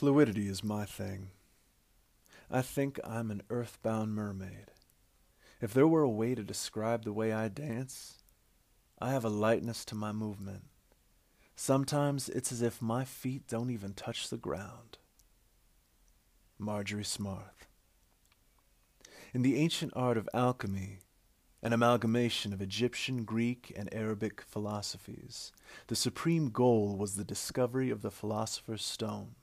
Fluidity is my thing. I think I'm an earthbound mermaid. If there were a way to describe the way I dance, I have a lightness to my movement. Sometimes it's as if my feet don't even touch the ground. Marjorie Smarth. In the ancient art of alchemy, an amalgamation of Egyptian, Greek, and Arabic philosophies, the supreme goal was the discovery of the philosopher's stone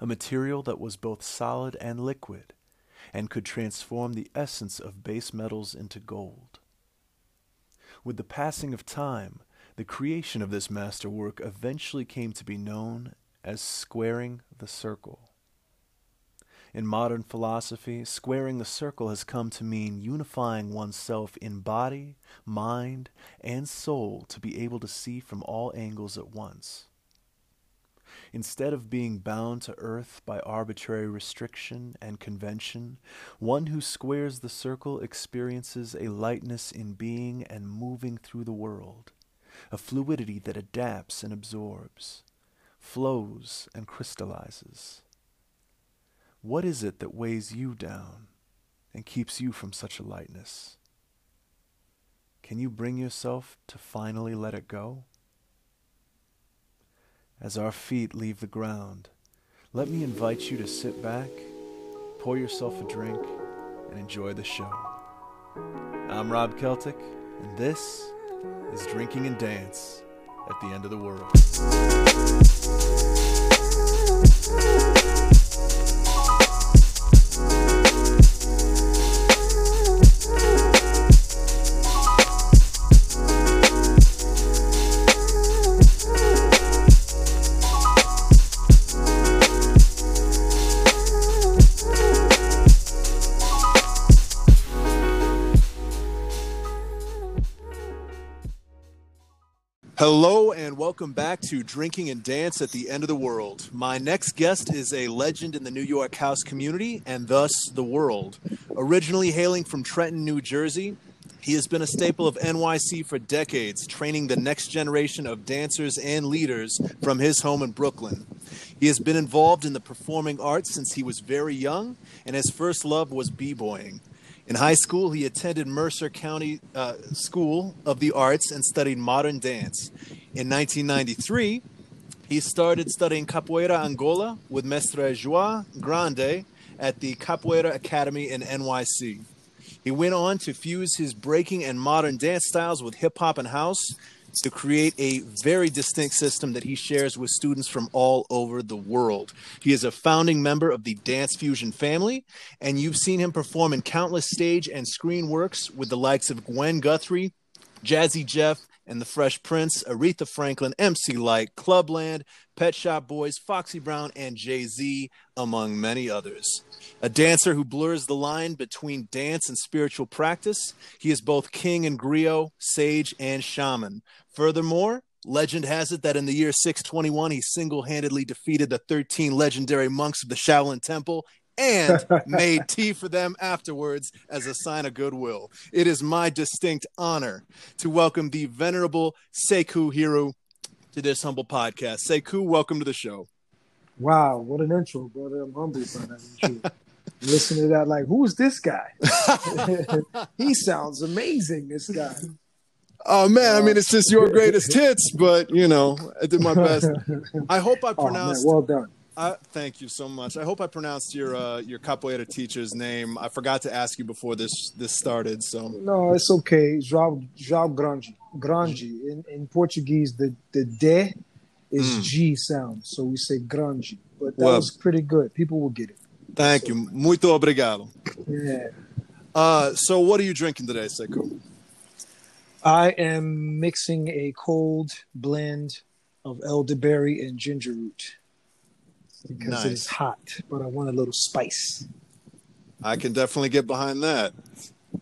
a material that was both solid and liquid, and could transform the essence of base metals into gold. With the passing of time, the creation of this masterwork eventually came to be known as squaring the circle. In modern philosophy, squaring the circle has come to mean unifying oneself in body, mind, and soul to be able to see from all angles at once. Instead of being bound to earth by arbitrary restriction and convention, one who squares the circle experiences a lightness in being and moving through the world, a fluidity that adapts and absorbs, flows and crystallizes. What is it that weighs you down and keeps you from such a lightness? Can you bring yourself to finally let it go? As our feet leave the ground, let me invite you to sit back, pour yourself a drink, and enjoy the show. I'm Rob Celtic, and this is Drinking and Dance at the End of the World. And welcome back to Drinking and Dance at the End of the World. My next guest is a legend in the New York house community and thus the world. Originally hailing from Trenton, New Jersey, he has been a staple of NYC for decades, training the next generation of dancers and leaders from his home in Brooklyn. He has been involved in the performing arts since he was very young, and his first love was b-boying. In high school, he attended Mercer County uh, School of the Arts and studied modern dance. In 1993, he started studying Capoeira Angola with Mestre João Grande at the Capoeira Academy in NYC. He went on to fuse his breaking and modern dance styles with hip hop and house to create a very distinct system that he shares with students from all over the world. He is a founding member of the Dance Fusion family, and you've seen him perform in countless stage and screen works with the likes of Gwen Guthrie, Jazzy Jeff, and the Fresh Prince, Aretha Franklin, MC Lyte, Clubland, Pet Shop Boys, Foxy Brown, and Jay Z, among many others. A dancer who blurs the line between dance and spiritual practice, he is both king and griot, sage and shaman. Furthermore, legend has it that in the year 621, he single handedly defeated the 13 legendary monks of the Shaolin Temple and made tea for them afterwards as a sign of goodwill. It is my distinct honor to welcome the venerable Sekou Heru to this humble podcast. Sekou, welcome to the show. Wow, what an intro, brother. I'm humbled by that intro. Listen to that, like, who's this guy? he sounds amazing, this guy. Oh man, I mean it's just your greatest hits, but you know, I did my best. I hope I pronounced. Oh, man, well done. Uh, thank you so much. I hope I pronounced your uh, your capoeira teacher's name. I forgot to ask you before this this started. So no, it's okay. João João Grande. Grande in, in Portuguese, the the de is mm. G sound, so we say grande. But that well, was pretty good. People will get it. Thank so. you. Muito obrigado. Yeah. Uh, so what are you drinking today, Sekou? I am mixing a cold blend of elderberry and ginger root because nice. it is hot, but I want a little spice. I can definitely get behind that.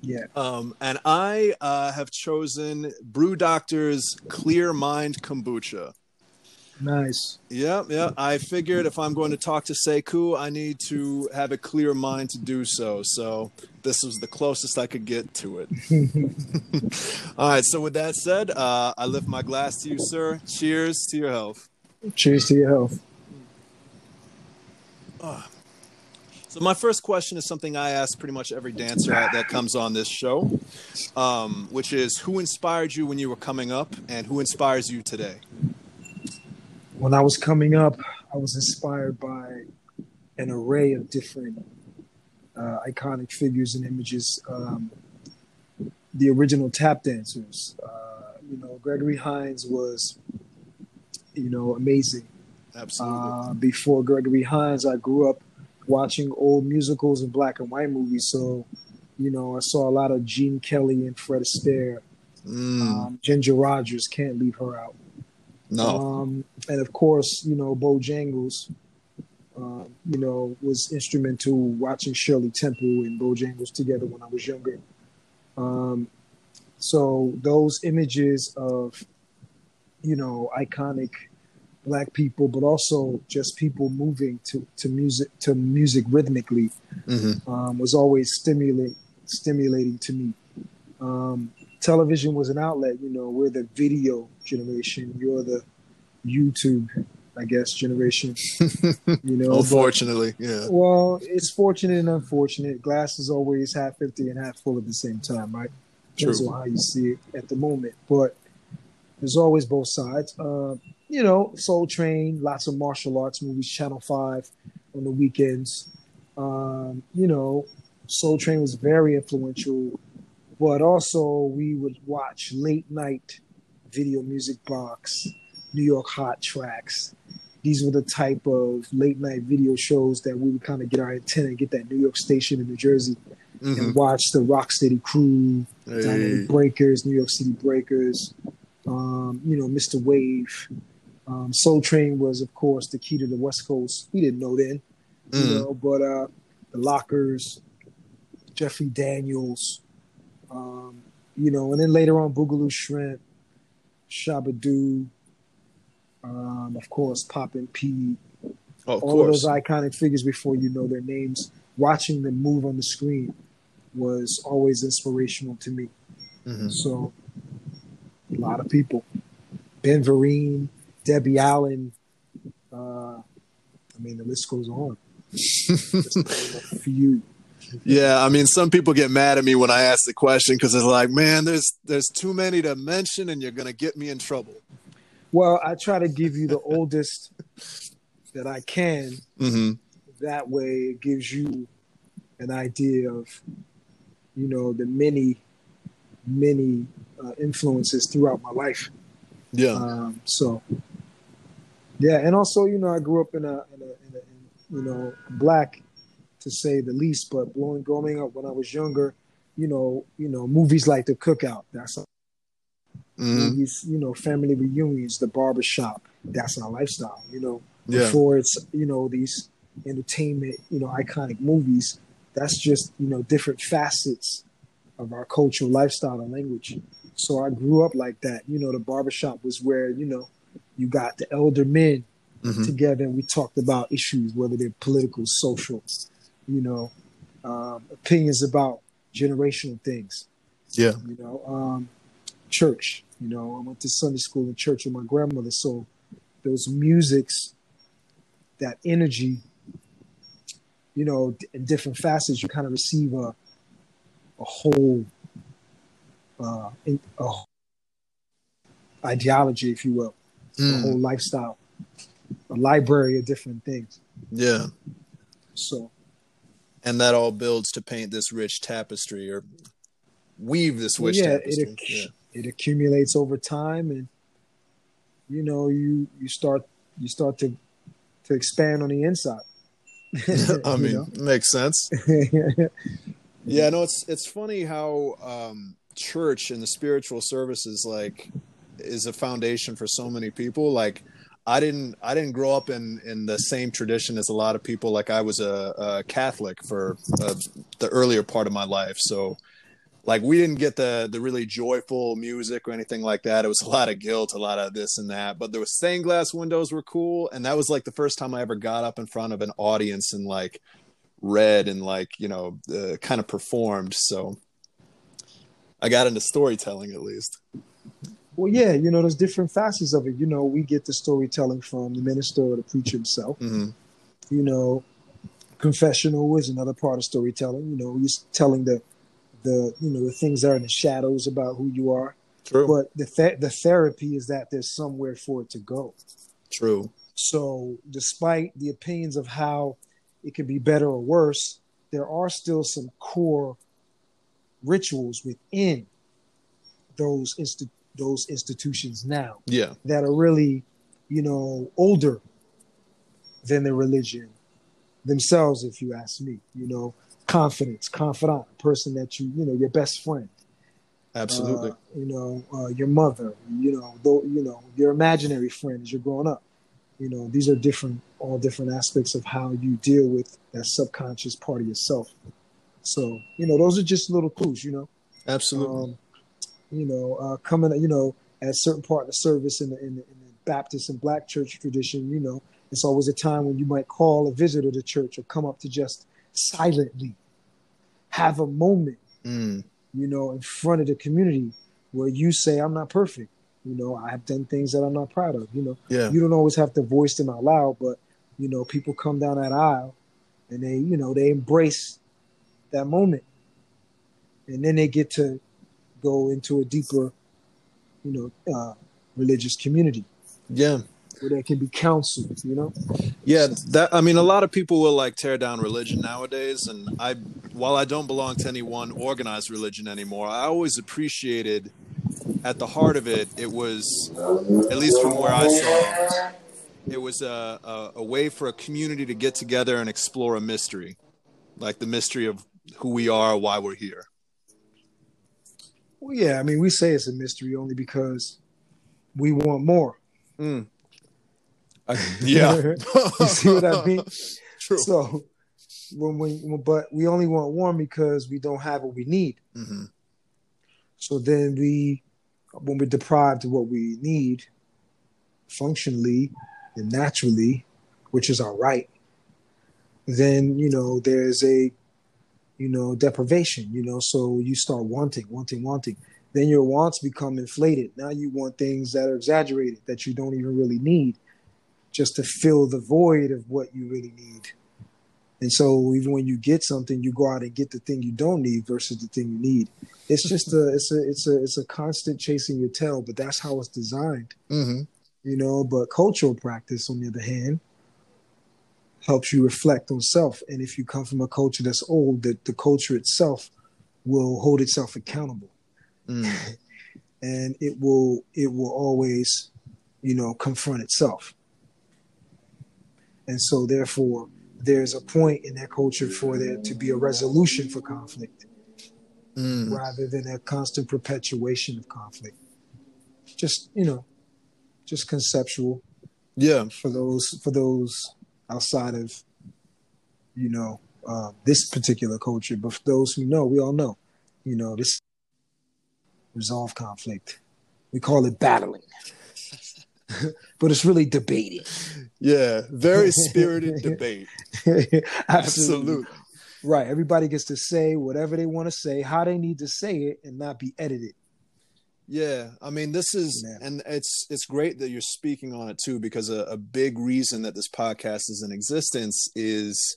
Yeah. Um, and I uh, have chosen Brew Doctor's Clear Mind Kombucha. Nice. Yeah, yeah. I figured if I'm going to talk to Sekou, I need to have a clear mind to do so. So this was the closest I could get to it. All right. So with that said, uh, I lift my glass to you, sir. Cheers to your health. Cheers to your health. Uh, so my first question is something I ask pretty much every dancer that comes on this show, um, which is who inspired you when you were coming up, and who inspires you today? When I was coming up, I was inspired by an array of different uh, iconic figures and images. Um, the original tap dancers, uh, you know, Gregory Hines was, you know, amazing. Absolutely. Uh, before Gregory Hines, I grew up watching old musicals and black and white movies. So, you know, I saw a lot of Gene Kelly and Fred Astaire. Mm. Um, Ginger Rogers can't leave her out. No. Um, and of course, you know, Bojangles, uh, you know, was instrumental watching Shirley Temple and Bojangles together when I was younger. Um, so those images of, you know, iconic black people, but also just people moving to, to music to music rhythmically mm-hmm. um, was always stimulating stimulating to me. Um, television was an outlet. You know, we're the video generation. You're the YouTube, I guess, generation. You know, unfortunately, but, yeah. Well, it's fortunate and unfortunate. Glass is always half empty and half full at the same time, right? Depends True. on how you see it at the moment, but there's always both sides. Uh, you know, Soul Train, lots of martial arts movies, Channel 5 on the weekends. Um, you know, Soul Train was very influential, but also we would watch late night video music box, New York Hot Tracks. These were the type of late night video shows that we would kind of get our antenna and get that New York station in New Jersey mm-hmm. and watch the Rock Steady crew, hey. Breakers, New York City Breakers, um, you know, Mr. Wave, um, Soul Train was, of course, the key to the West Coast. We didn't know then, mm. you know, but uh, the Lockers, Jeffrey Daniels, um, you know, and then later on Boogaloo Shrimp, Shabba-Doo, um, of course, Poppin' Pete, oh, of all course. of those iconic figures before you know their names. Watching them move on the screen was always inspirational to me. Mm-hmm. So, a lot of people. Ben Vereen, Debbie Allen. Uh, I mean, the list goes on. a few. Yeah, I mean, some people get mad at me when I ask the question because it's like, man, there's there's too many to mention, and you're gonna get me in trouble. Well, I try to give you the oldest that I can. Mm-hmm. That way, it gives you an idea of, you know, the many, many uh, influences throughout my life. Yeah. Um, so yeah, and also, you know, I grew up in a, in a, in a in, you know, black to say the least, but blowing, growing up when I was younger, you know, you know, movies like The Cookout, that's a, mm-hmm. movies, you know, family reunions, The Barbershop, that's our lifestyle, you know. Yeah. Before it's, you know, these entertainment, you know, iconic movies, that's just, you know, different facets of our cultural lifestyle and language. So I grew up like that. You know, the barbershop was where, you know, you got the elder men mm-hmm. together and we talked about issues, whether they're political, social, you know, um, opinions about generational things. Yeah. You know, um, church, you know, I went to Sunday school and church with my grandmother. So those musics, that energy, you know, in different facets, you kind of receive a, a whole, uh, a ideology, if you will mm. whole lifestyle, a library of different things. Yeah. So. And that all builds to paint this rich tapestry or weave this rich yeah, tapestry. It, yeah, it accumulates over time, and you know, you you start you start to to expand on the inside. I mean, makes sense. yeah, no, it's it's funny how um, church and the spiritual services like is a foundation for so many people. Like I didn't I didn't grow up in in the same tradition as a lot of people. Like I was a, a Catholic for uh, the earlier part of my life, so like we didn't get the the really joyful music or anything like that. It was a lot of guilt, a lot of this and that. But the stained glass windows were cool, and that was like the first time I ever got up in front of an audience and like read and like you know uh, kind of performed. So I got into storytelling at least. Well, yeah, you know, there's different facets of it. You know, we get the storytelling from the minister or the preacher himself. Mm-hmm. You know, confessional is another part of storytelling. You know, you're telling the the you know the things that are in the shadows about who you are. True. But the th- the therapy is that there's somewhere for it to go. True. So, despite the opinions of how it could be better or worse, there are still some core rituals within those insti- those institutions now Yeah. that are really, you know, older than the religion themselves. If you ask me, you know, confidence, confidant, person that you, you know, your best friend, Absolutely. uh, you know, uh, your mother, you know, though, you know, your imaginary friend as you're growing up. You know, these are different, all different aspects of how you deal with that subconscious part of yourself. So, you know, those are just little clues. You know, Absolutely. um, you know, uh, coming, you know, at a certain part of the service in the, in the, in the Baptist and Black church tradition, you know, it's always a time when you might call a visitor to church or come up to just silently have a moment Mm. you know, in front of the community where you say, I'm not perfect. You know, I have done things that I'm not proud of. You know, Yeah. you don't always have to voice them out loud, but, you know, people come down that aisle and they, you know, they embrace that moment. And then they get to go into a deeper, you know, uh, religious community Yeah. where they can be counseled, you know? Yeah, that I mean, a lot of people will like tear down religion nowadays, and I, while I don't belong to any one organized religion anymore, I always appreciated, at the heart of it, it was, at least from where I saw, it, it was a, a a way for a community to get together and explore a mystery, like the mystery of who we are, why we're here. Well, yeah, I mean, we say it's a mystery only because we want more. Mm. I, yeah, you see what I mean? True. So, when we, but we only want one because we don't have what we need. hmm So then we, when we're deprived of what we need, functionally and naturally, which is our right, then you know there's a, you know, deprivation. You know, so you start wanting, wanting, wanting. Then your wants become inflated. Now you want things that are exaggerated that you don't even really need, just to fill the void of what you really need. And so even when you get something, you go out and get the thing you don't need versus the thing you need. It's just a it's a it's a it's a constant chasing your tail, but that's how it's designed, hmm you know. But cultural practice, on the other hand, helps you reflect on self. And if you come from a culture that's old, that the culture itself will hold itself accountable, Mm. and it will it will always, you know, confront itself. And so, therefore, there's a point in that culture for there to be a resolution for conflict Mm. rather than a constant perpetuation of conflict. Just you know, just conceptual Yeah. for those for those outside of you know uh, this particular culture, but for those who know, we all know, you know, this resolve conflict. We call it battling, but it's really debating. Yeah. Very spirited debate. Absolutely. Absolutely. Right. Everybody gets to say whatever they want to say, how they need to say it, and not be edited. Yeah, I mean, this is, and it's it's great that you're speaking on it too, because a, a big reason that this podcast is in existence is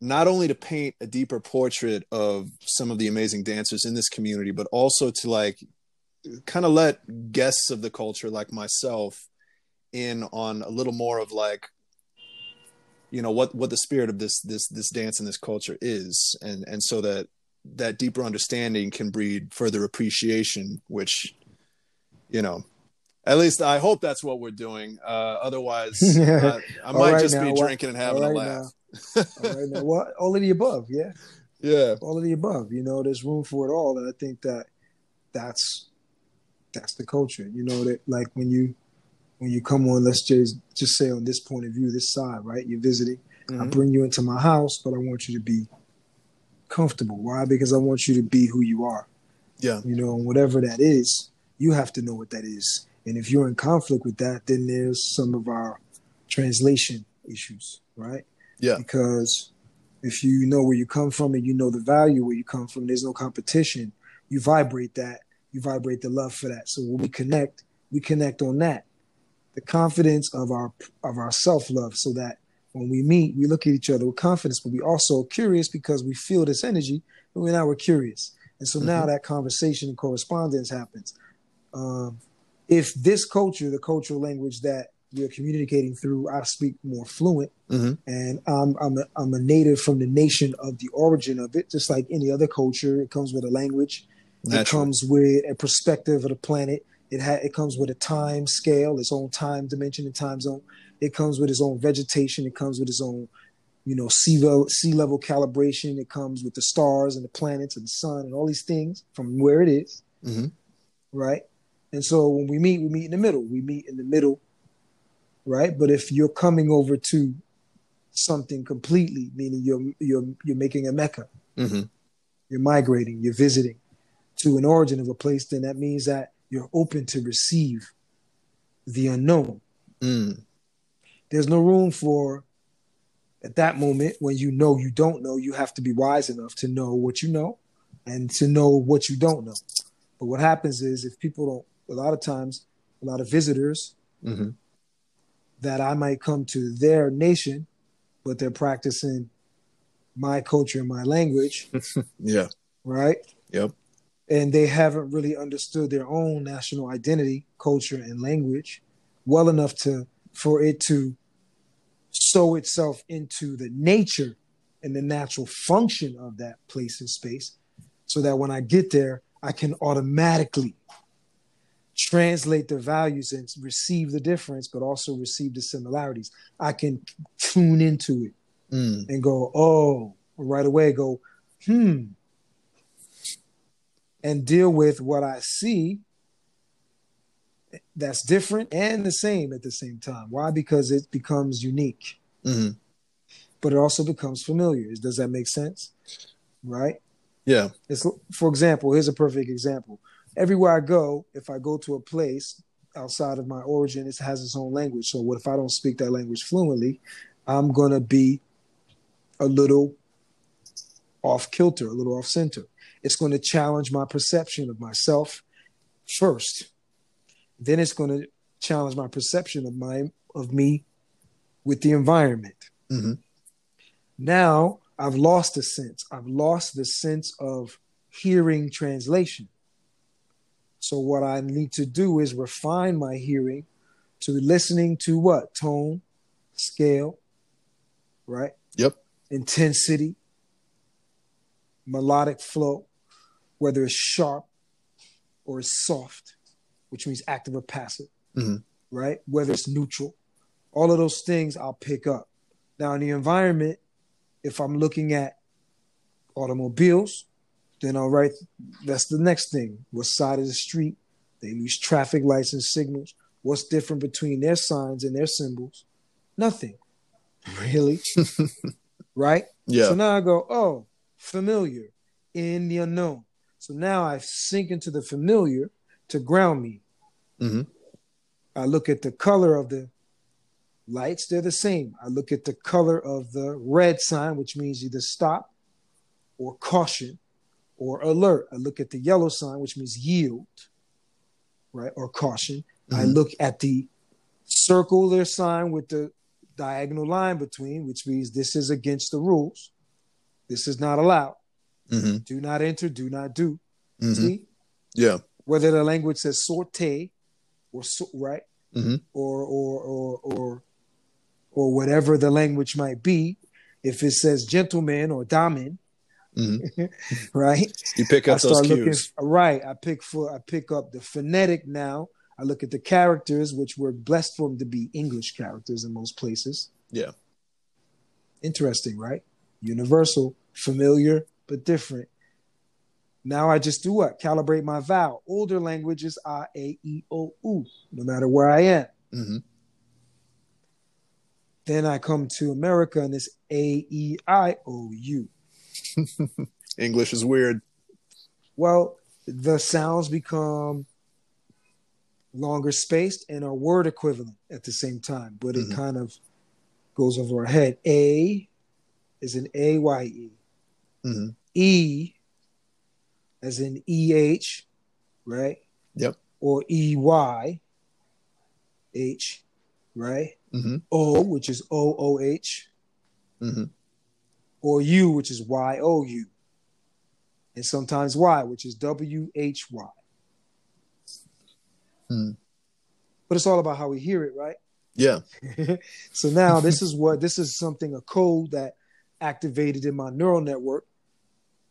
not only to paint a deeper portrait of some of the amazing dancers in this community, but also to like kind of let guests of the culture like myself in on a little more of like you know what what the spirit of this this this dance and this culture is. And and so that that deeper understanding can breed further appreciation which you know at least i hope that's what we're doing uh otherwise uh, i might right just now, be what- drinking and having all a right laugh All right, now, what all of the above, yeah. yeah all of the above. You know, there's room for it all, and I think that that's that's the culture. You know that like when you when you come on, let's just just say on this point of view, this side, right? You're visiting. I Mhm. bring you into my house, but I want you to be comfortable. Why? Because I want you to be who you are. yeah You know, and whatever that is, you have to know what that is. And if you're in conflict with that, then there's some of our translation issues, right? Yeah. Because if you know where you come from and you know the value where you come from, there's no competition. You vibrate that. You vibrate the love for that. So when we connect, we connect on that. The confidence of our of our self love, so that when we meet, we look at each other with confidence, but we also curious because we feel this energy, and now we're curious. And so mm-hmm. now that conversation and correspondence happens. Um, if this culture, the cultural language that we're communicating through, I speak more fluent, mm-hmm. and I'm I'm a, I'm a native from the nation of the origin of it, just like any other culture. It comes with a language, Naturally. it comes with a perspective of the planet. It ha- it comes with a time scale, its own time dimension and time zone. It comes with its own vegetation. It comes with its own, you know, sea level, sea level calibration. It comes with the stars and the planets and the sun and all these things from where it is, mm-hmm. right? And so when we meet, we meet in the middle. We meet in the middle, right? But if you're coming over to something completely, meaning you're you're you're making a mecca, mm-hmm. you're migrating, you're visiting to an origin of a place, then that means that you're open to receive the unknown. Mm. There's no room for at that moment when you know you don't know, you have to be wise enough to know what you know and to know what you don't know. But what happens is if people don't, a lot of times, a lot of visitors mm-hmm. that I might come to their nation, but they're practicing my culture and my language. yeah. Right? Yep. And they haven't really understood their own national identity, culture, and language well enough to for it to sow itself into the nature and the natural function of that place and space so that when I get there, I can automatically translate the values and receive the difference, but also receive the similarities. I can tune into it mm. and go, oh, right away, go, hmm, and deal with what I see that's different and the same at the same time. Why? Because it becomes unique, mm-hmm. but it also becomes familiar. Does that make sense? Right? Yeah. It's for example. Here's a perfect example. Everywhere I go, if I go to a place outside of my origin, it has its own language. So what if I don't speak that language fluently? I'm gonna be a little off kilter, a little off center. It's going to challenge my perception of myself first then it's going to challenge my perception of my of me with the environment. Mm-hmm. Now I've lost the sense. I've lost the sense of hearing translation. So what I need to do is refine my hearing to listening to what tone, scale, right? Yep. Intensity, melodic flow, whether it's sharp or it's soft which means active or passive, mm-hmm. right? Whether it's neutral, all of those things I'll pick up. Now, in the environment, if I'm looking at automobiles, then all right, that's the next thing. What side of the street? They use traffic lights and signals. What's different between their signs and their symbols? Nothing, really. right? Yeah. So now I go, oh, familiar in the unknown. So now I sink into the familiar to ground me. Mm-hmm. I look at the color of the lights, they're the same. I look at the color of the red sign, which means either stop or caution or alert. I look at the yellow sign, which means yield, right, or caution. Mm-hmm. I look at the circular sign with the diagonal line between, which means this is against the rules. This is not allowed. Mm-hmm. Do not enter, do not do. Mm-hmm. See? Yeah whether the language says sorte or so, right? Mm-hmm. or, or or or or whatever the language might be if it says gentleman or damen mm-hmm. right? You pick up I those cues. looking, right i pick for i pick up the phonetic now. I look at the characters which were blessed for them to be english characters in most places. Yeah. Interesting right? Universal familiar but different now I just do what? Calibrate my vowel. Older languages are A, E, O, U, no matter where I am. Mm-hmm. Then I come to America and it's A, E, I, O, U. English is weird. Well, the sounds become longer spaced and are word equivalent at the same time, but mm-hmm. it kind of goes over our head. A is an A Y E. Mm-hmm. E as in EH, right? Yep. Or EY, H, right? Mm-hmm. O, which is O O H, Mm-hmm. or U, which is Y O U, and sometimes Y, which is W H Y. Hmm. But it's all about how we hear it, right? Yeah. so now this is what this is something a code that activated in my neural network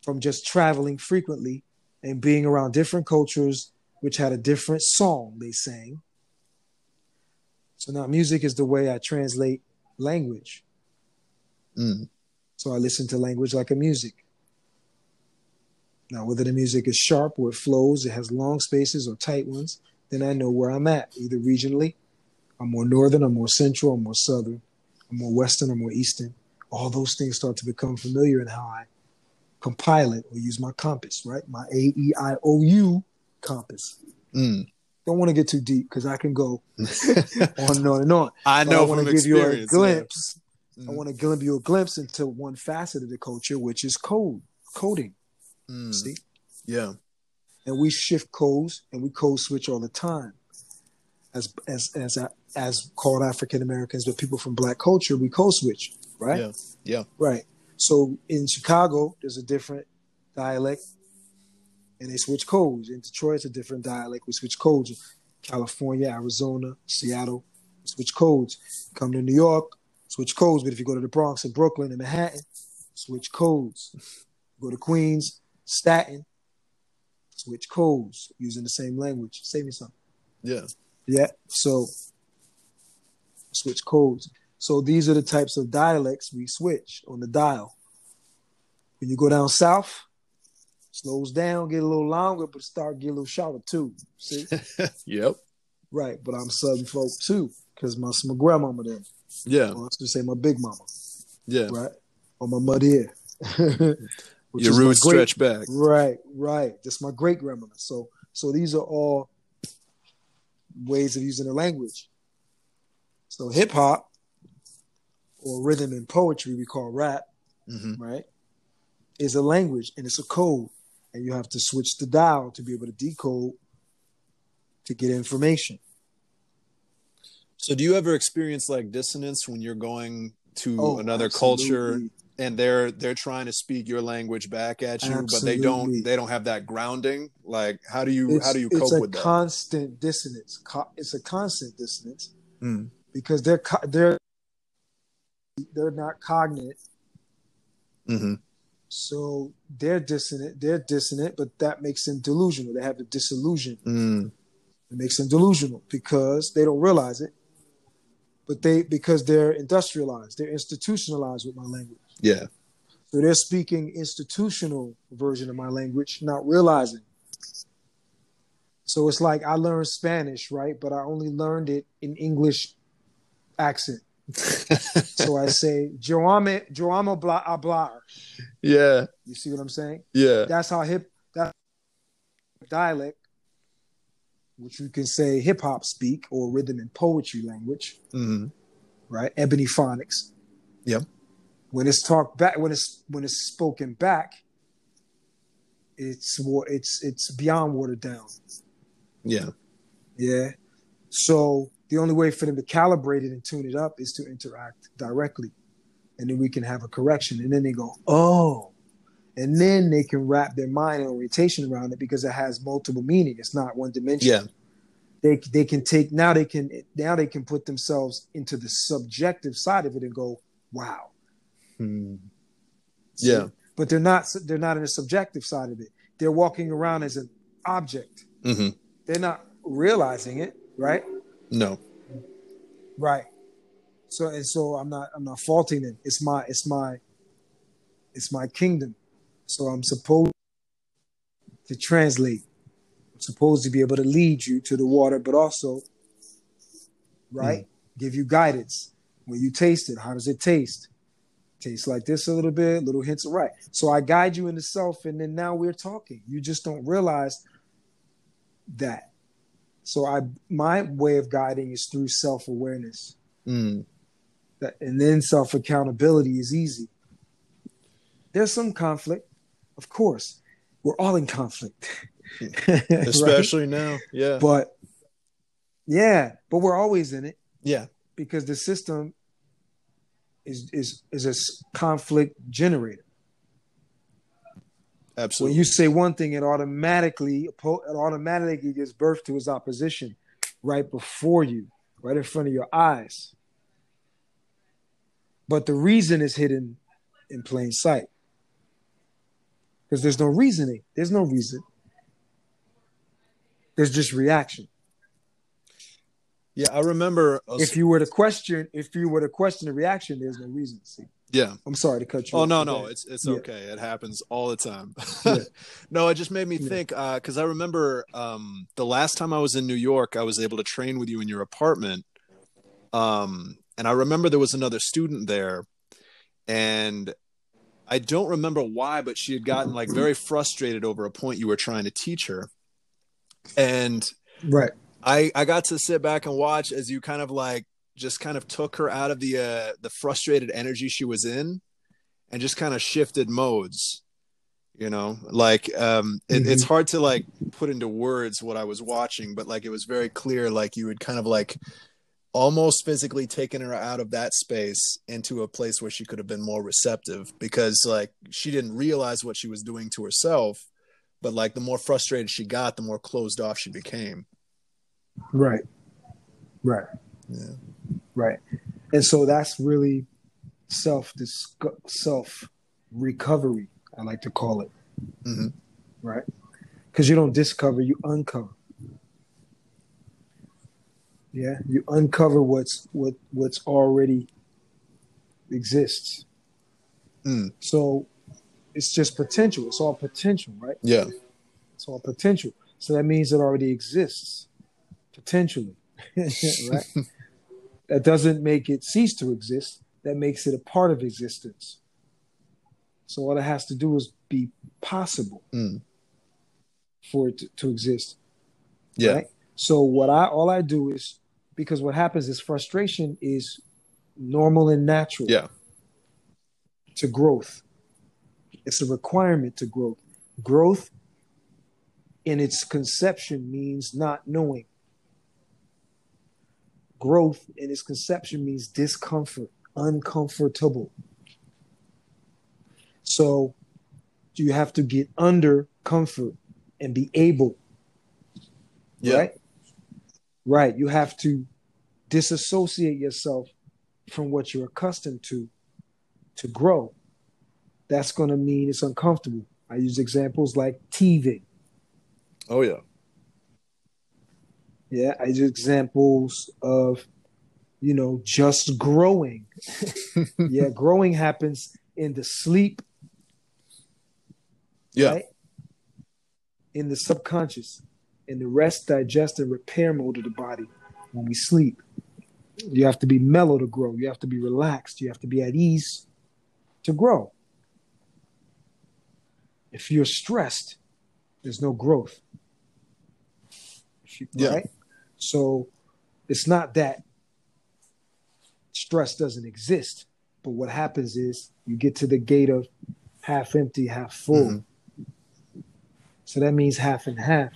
from just traveling frequently and being around different cultures which had a different song they sang. So now music is the way I translate language. Mm. So I listen to language like a music. Now, whether the music is sharp or it flows, it has long spaces or tight ones, then I know where I'm at, either regionally. I'm more northern, I'm more central, I'm more southern, I'm more western, I'm more eastern. All those things start to become familiar in how I compile it or use my compass, right? My A E I O U compass. Mm. Don't want to get too deep because I can go on and on and on. I know I want to give you a glimpse. I Mm. want to give you a glimpse into one facet of the culture, which is code, coding. Mm. See, Yeah. and we shift codes and we code switch all the time. As as as as called African Americans, but people from Black culture, we code switch, right? Yeah. Yeah. Right. So in Chicago, there's a different dialect, and they switch codes. In Detroit, it's a different dialect. We switch codes. California, Arizona, Seattle, switch codes. Come to New York, switch codes. But if you go to the Bronx and Brooklyn and Manhattan, switch codes. Go to Queens, Staten, switch codes using the same language. Save me something. Yeah. Yeah. So switch codes. So these are the types of dialects we switch on the dial. When you go down south, slows down, get a little longer, but start get a little shorter too. See? Yep. right. But I'm southern folk too, because my my grandmama there. Yeah. Or I should say my big mama, Yeah. right? Or my mother Which Your roots stretch back. Right, right. That's my great grandmother. So so these are all ways of using the language. So hip hop or rhythm and poetry we call rap, hmm right? Is a language and it's a code. And you have to switch the dial to be able to decode to get information. So, do you ever experience like dissonance when you're going to Oh, another culture and they're they're trying to speak your language back at you, but they don't they don't have that grounding? Like, how do you It's, how do you cope with that? constant dissonance. It's a constant dissonance Mm. because they're they're they're not cognate hmm So they're dissonant. They're dissonant, but that makes them delusional. They have the disillusion. Mm. It makes them delusional because they don't realize it. But they because they're industrialized, they're institutionalized with my language. Yeah. So they're speaking institutional version of my language, not realizing. So it's like I learned Spanish, right? But I only learned it in English accent. So I say, yo amo, yo amo bla- hablar. yeah. You see what I'm saying? Yeah. That's how hip that dialect, which you can say hip hop speak or rhythm and poetry language, hmm right? Ebony phonics. Yep. When it's talked back, when it's when it's spoken back, it's wa- it's it's beyond watered down. Yeah. Yeah. So the only way for them to calibrate it and tune it up is to interact directly. And then we can have a correction. And then they go, oh. And then they can wrap their mind and orientation around it because it has multiple meaning. It's not one dimension. Yeah. They they can take now they can now they can put themselves into the subjective side of it and go, wow. Mm. See? Yeah. But they're not they're not in the subjective side of it. They're walking around as an object. hmm They're not realizing it, right? No. Right. So and so I'm not I'm not faulting them. It's my it's my it's my kingdom. So I'm supposed to translate. I'm supposed to be able to lead you to the water, but also right, hmm. give you guidance. When you taste it, how does it taste? Tastes like this a little bit, little hints of right. So I guide you in the self, and then now we're talking. You just don't realize that. So I my way of guiding is through self-awareness. Mm. That and then self-accountability is easy. There's some conflict, of course. We're all in conflict. Right? Especially now. Yeah. But yeah, but we're always in it yeah. because the system is is is a conflict generator. Absolutely. When you say one thing, it automatically it automatically gives birth to its opposition right before you, right in front of your eyes. But the reason is hidden in plain sight. Because there's no reasoning. There's no reason. There's just reaction. Yeah, I remember. If you were to question, if you were to question the reaction, there's no reason to see. Yeah, I'm sorry to cut you. Oh no, no, it's it's yeah. okay. It happens all the time. yeah. No, it just made me yeah. think because uh, I remember um, the last time I was in New York, I was able to train with you in your apartment, um, and I remember there was another student there, and I don't remember why, but she had gotten like very frustrated over a point you were trying to teach her, and right I I got to sit back and watch as you kind of like just kind of took her out of the uh, the frustrated energy she was in, and just kind of shifted modes. You know, like um, it, mm-hmm. it's hard to like put into words what I was watching, but like it was very clear. Like you would kind of like almost physically taken her out of that space into a place where she could have been more receptive because like she didn't realize what she was doing to herself but like the more frustrated she got the more closed off she became Right. Right. Yeah. Right. And so that's really self self recovery. I like to call it. Mm-hmm. Right. Because you don't discover, you uncover. Yeah, you uncover what's what what's already exists. Mm. So it's just potential. It's all potential, right? Yeah. It's all potential. So that means it already exists potentially, right? that doesn't make it cease to exist. That makes it a part of existence. So all it has to do is be possible mm. for it to, to exist. Yeah. Right? So what I all I do is because what happens is frustration is normal and natural. Yeah. To growth. It's a requirement to growth. Growth in its conception means not knowing growth in its conception means discomfort, uncomfortable. So you have to get under comfort and be able. Yeah. Right? Right. You have to disassociate yourself from what you're accustomed to to grow. That's going to mean it's uncomfortable. I use examples like teething. Oh, yeah. Yeah, I use examples of, you know, just growing. yeah, growing happens in the sleep. Yeah. Right? In the subconscious, in the rest, digest, and repair mode of the body when we sleep. You have to be mellow to grow. You have to be relaxed. You have to be at ease to grow. If you're stressed, there's no growth. You, yeah. Right? So it's not that stress doesn't exist, but what happens is you get to the gate of half empty, half full. Mm-hmm. So that means half and half.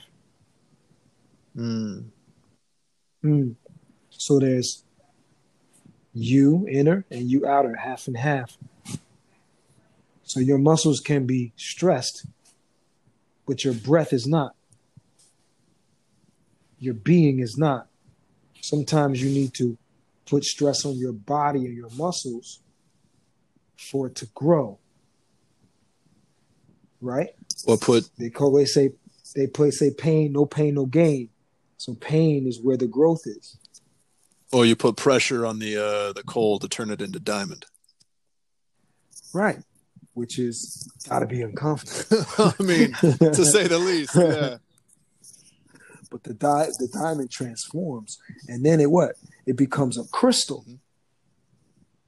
Mm. Mm. So there's you inner and you outer, half and half. So your muscles can be stressed, but your breath is not your being is not. Sometimes you need to put stress on your body and your muscles for it to grow. Right? Or put they call they say they play say pain, no pain, no gain. So pain is where the growth is. Or you put pressure on the uh the coal to turn it into diamond. Right. Which is gotta be uncomfortable. I mean, to say the least. Yeah but the di- the diamond transforms, and then it what? It becomes a crystal. Mm-hmm.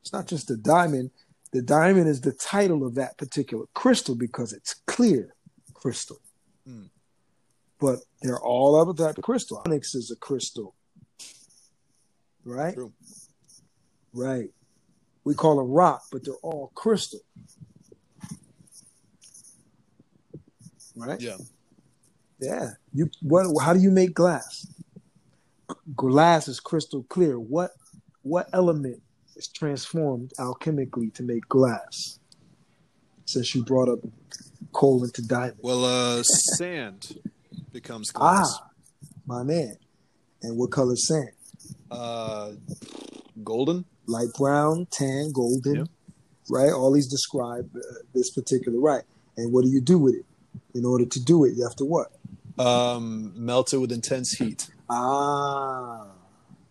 It's not just a diamond. The diamond is the title of that particular crystal because it's clear crystal. Mm. But there are all other type of crystal. Onyx is a crystal, right? True. Right. We call them rock, but they're all crystal. Right? Yeah. Yeah. You what? How do you make glass? Glass is crystal clear. What? what element is transformed alchemically to make glass? Since you brought up coal into diamond. Well, uh, sand becomes glass. Ah, my man. And what color sand? Uh, golden. Light brown, tan, golden. Yep. Right? All these describe uh, this particular right. And what do you do with it? In order to do it, you have to what? Um, melted with intense heat. Ah,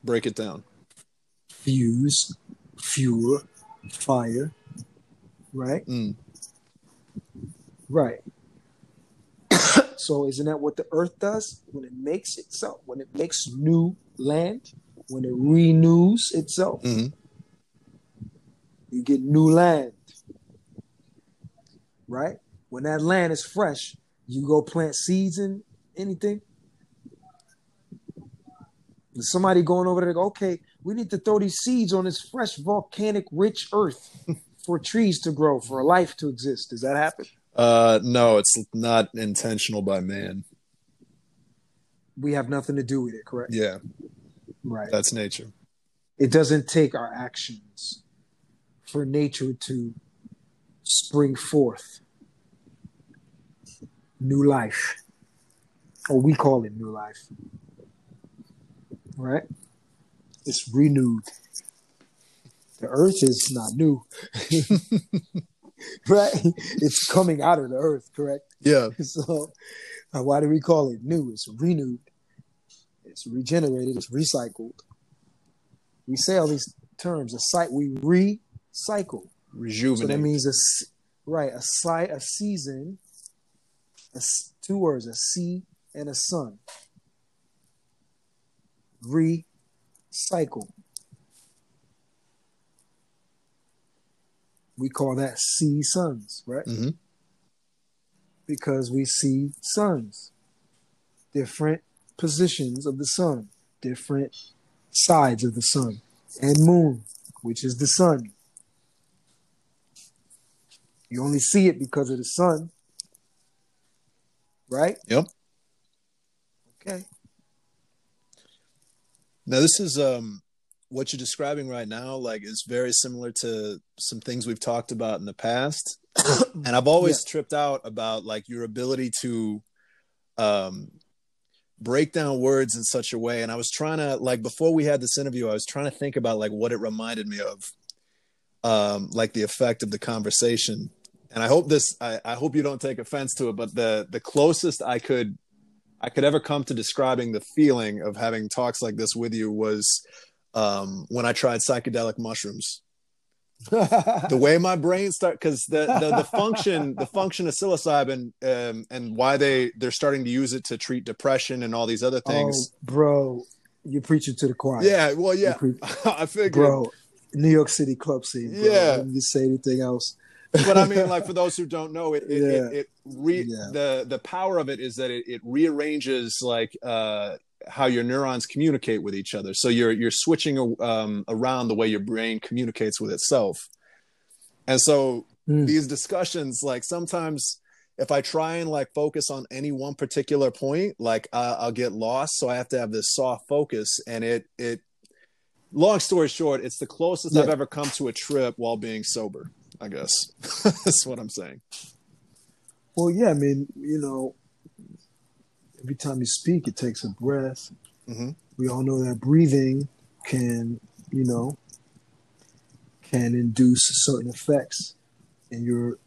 Break it down. fuse, fuel, fire. Right? Mm. Right. so isn't that what the earth does when it makes itself, when it makes new land, when it renews itself? Mhm. You get new land. Right? When that land is fresh, you go plant seeds in anything. There's somebody going over there, go, okay, we need to throw these seeds on this fresh, volcanic, rich earth for trees to grow, for a life to exist. Does that happen? Uh, no, it's not intentional by man. We have nothing to do with it, correct? Yeah, Right. that's nature. it doesn't take our actions for nature to spring forth new life or we call it new life. Right? It's renewed. The earth is not new. Right? It's coming out of the earth correct? Yeah. so uh, why do we call it new? It's renewed. It's regenerated. It's recycled. We say all these terms a site we recycle. Rejuvenate. so that means a right a site a season A, two words a sea and a sun recycle. We call that see suns right? Hmm because we see suns different positions of the sun. Different sides of the sun. And moon which is the sun. You only see it because of the sun. Right? Yep. Now this is um what you're describing right now like is very similar to some things we've talked about in the past. and I've always tripped out about like your ability to um break down words in such a way. And I was trying to like before we had this interview I was trying to think about like what it reminded me of um like the effect of the conversation. And I hope this I, I hope you don't take offense to it but the the closest I could I could ever come to describing the feeling of having talks like this with you was um, when I tried psychedelic mushrooms. The way my brain start because the, the the function the function of psilocybin um, and why they they're starting to use it to treat depression and all these other things. oh bro you're preaching to the choir yeah, well, yeah, You I figured. bro new york city club scene bro. Yeah. just say anything else but I mean, like for those who don't know, it it, Yeah. it, it re- Yeah. the the power of it is that it, it rearranges like uh, how your neurons communicate with each other. So you're you're switching um, around the way your brain communicates with itself. And so Hmm. these discussions, like sometimes if I try and like focus on any one particular point, like uh, I'll get lost. So I have to have this soft focus, and it it. Long story short, it's the closest I've ever come to a trip while being sober. I guess that's what I'm saying. Well, yeah, I mean, you know, every time you speak, it takes a breath. Mhm. We all know that breathing can, you know, can induce certain effects in your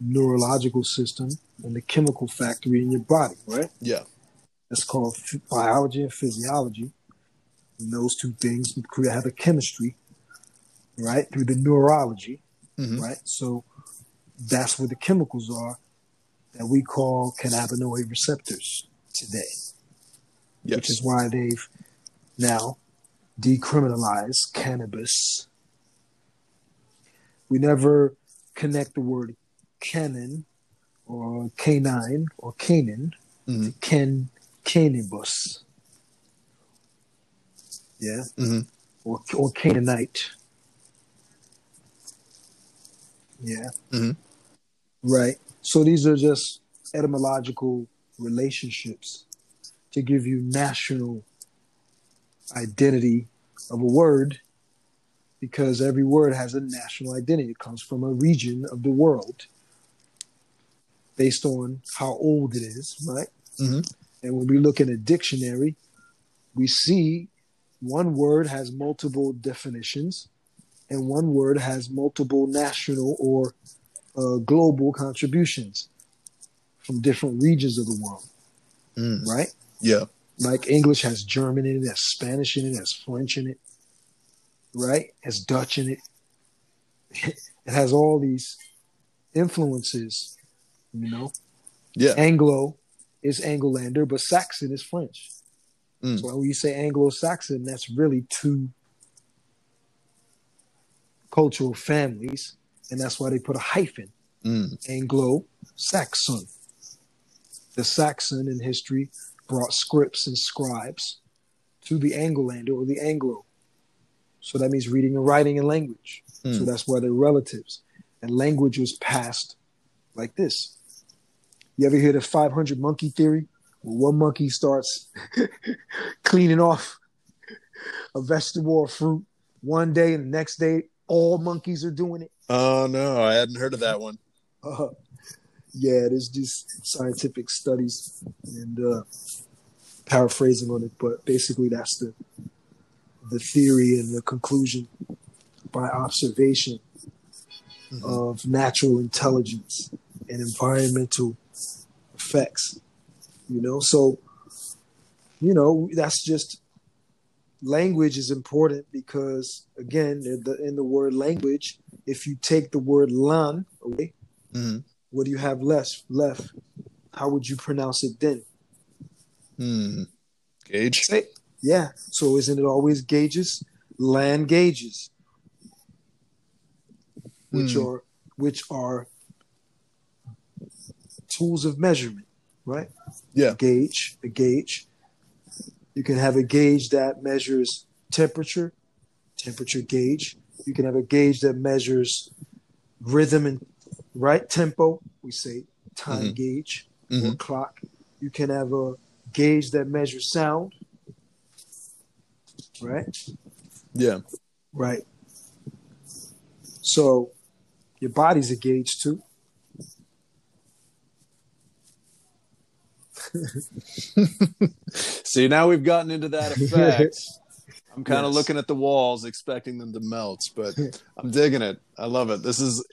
neurological system and the chemical factory in your body, right? Yeah. That's called biology and physiology. And those two things create have a chemistry, right, through the neurology Mhm. right? So that's where the chemicals are that we call cannabinoid receptors today, Yes. which is why they've now decriminalized cannabis. We never connect the word canon or canine or Canaan Mhm. to Ken Canibus. Yeah. Mhm. Or or Canaanite. Yeah. Mhm. Right. So these are just etymological relationships to give you national identity of a word because every word has a national identity. It comes from a region of the world based on how old it is, right? Mm-hmm. And when we look in a dictionary, we see one word has multiple definitions and one word has multiple national or uh, global contributions from different regions of the world, Mm. right? Yeah. Like English has German in it, has Spanish in it, has French in it, right? Has Dutch in it. it has all these influences, you know. Yeah. Anglo is Anglolander, but Saxon is French. Mm. So when you say Anglo-Saxon, that's really two cultural families, and that's why they put a hyphen. Mm. Anglo-Saxon. The Saxon in history brought scripts and scribes to the Anglolander or the Anglo. So that means reading and writing and language. So Mm. that's why they're relatives. And language was passed like this. You ever hear the 500 monkey theory? Where one monkey starts cleaning off a vegetable or fruit one day, and the next day, all monkeys are doing it. Oh no, I hadn't heard of that one. Uh, yeah, there's these scientific studies and uh, paraphrasing on it, but basically that's the the theory and the conclusion by observation Mhm. of natural intelligence and environmental effects. You know, so you know that's just language is important because again, in the, in the word language, if you take the word lan away, Mhm. what do you have left? Left. How would you pronounce it then? Hmm. Say, yeah. So isn't it always gauges? Land gauges, which Hmm. are which are tools of measurement, right? Yeah. Gauge, a gauge. You can have a gauge that measures temperature, temperature gauge. You can have a gauge that measures rhythm and right tempo. We say time Mhm. gauge or Mhm. clock. You can have a gauge that measures sound. Right? Yeah. Right. So your body's a gauge too. See, now we've gotten into that effect. I'm kind of Yes. looking at the walls, expecting them to melt, but I'm digging it. I love it. This is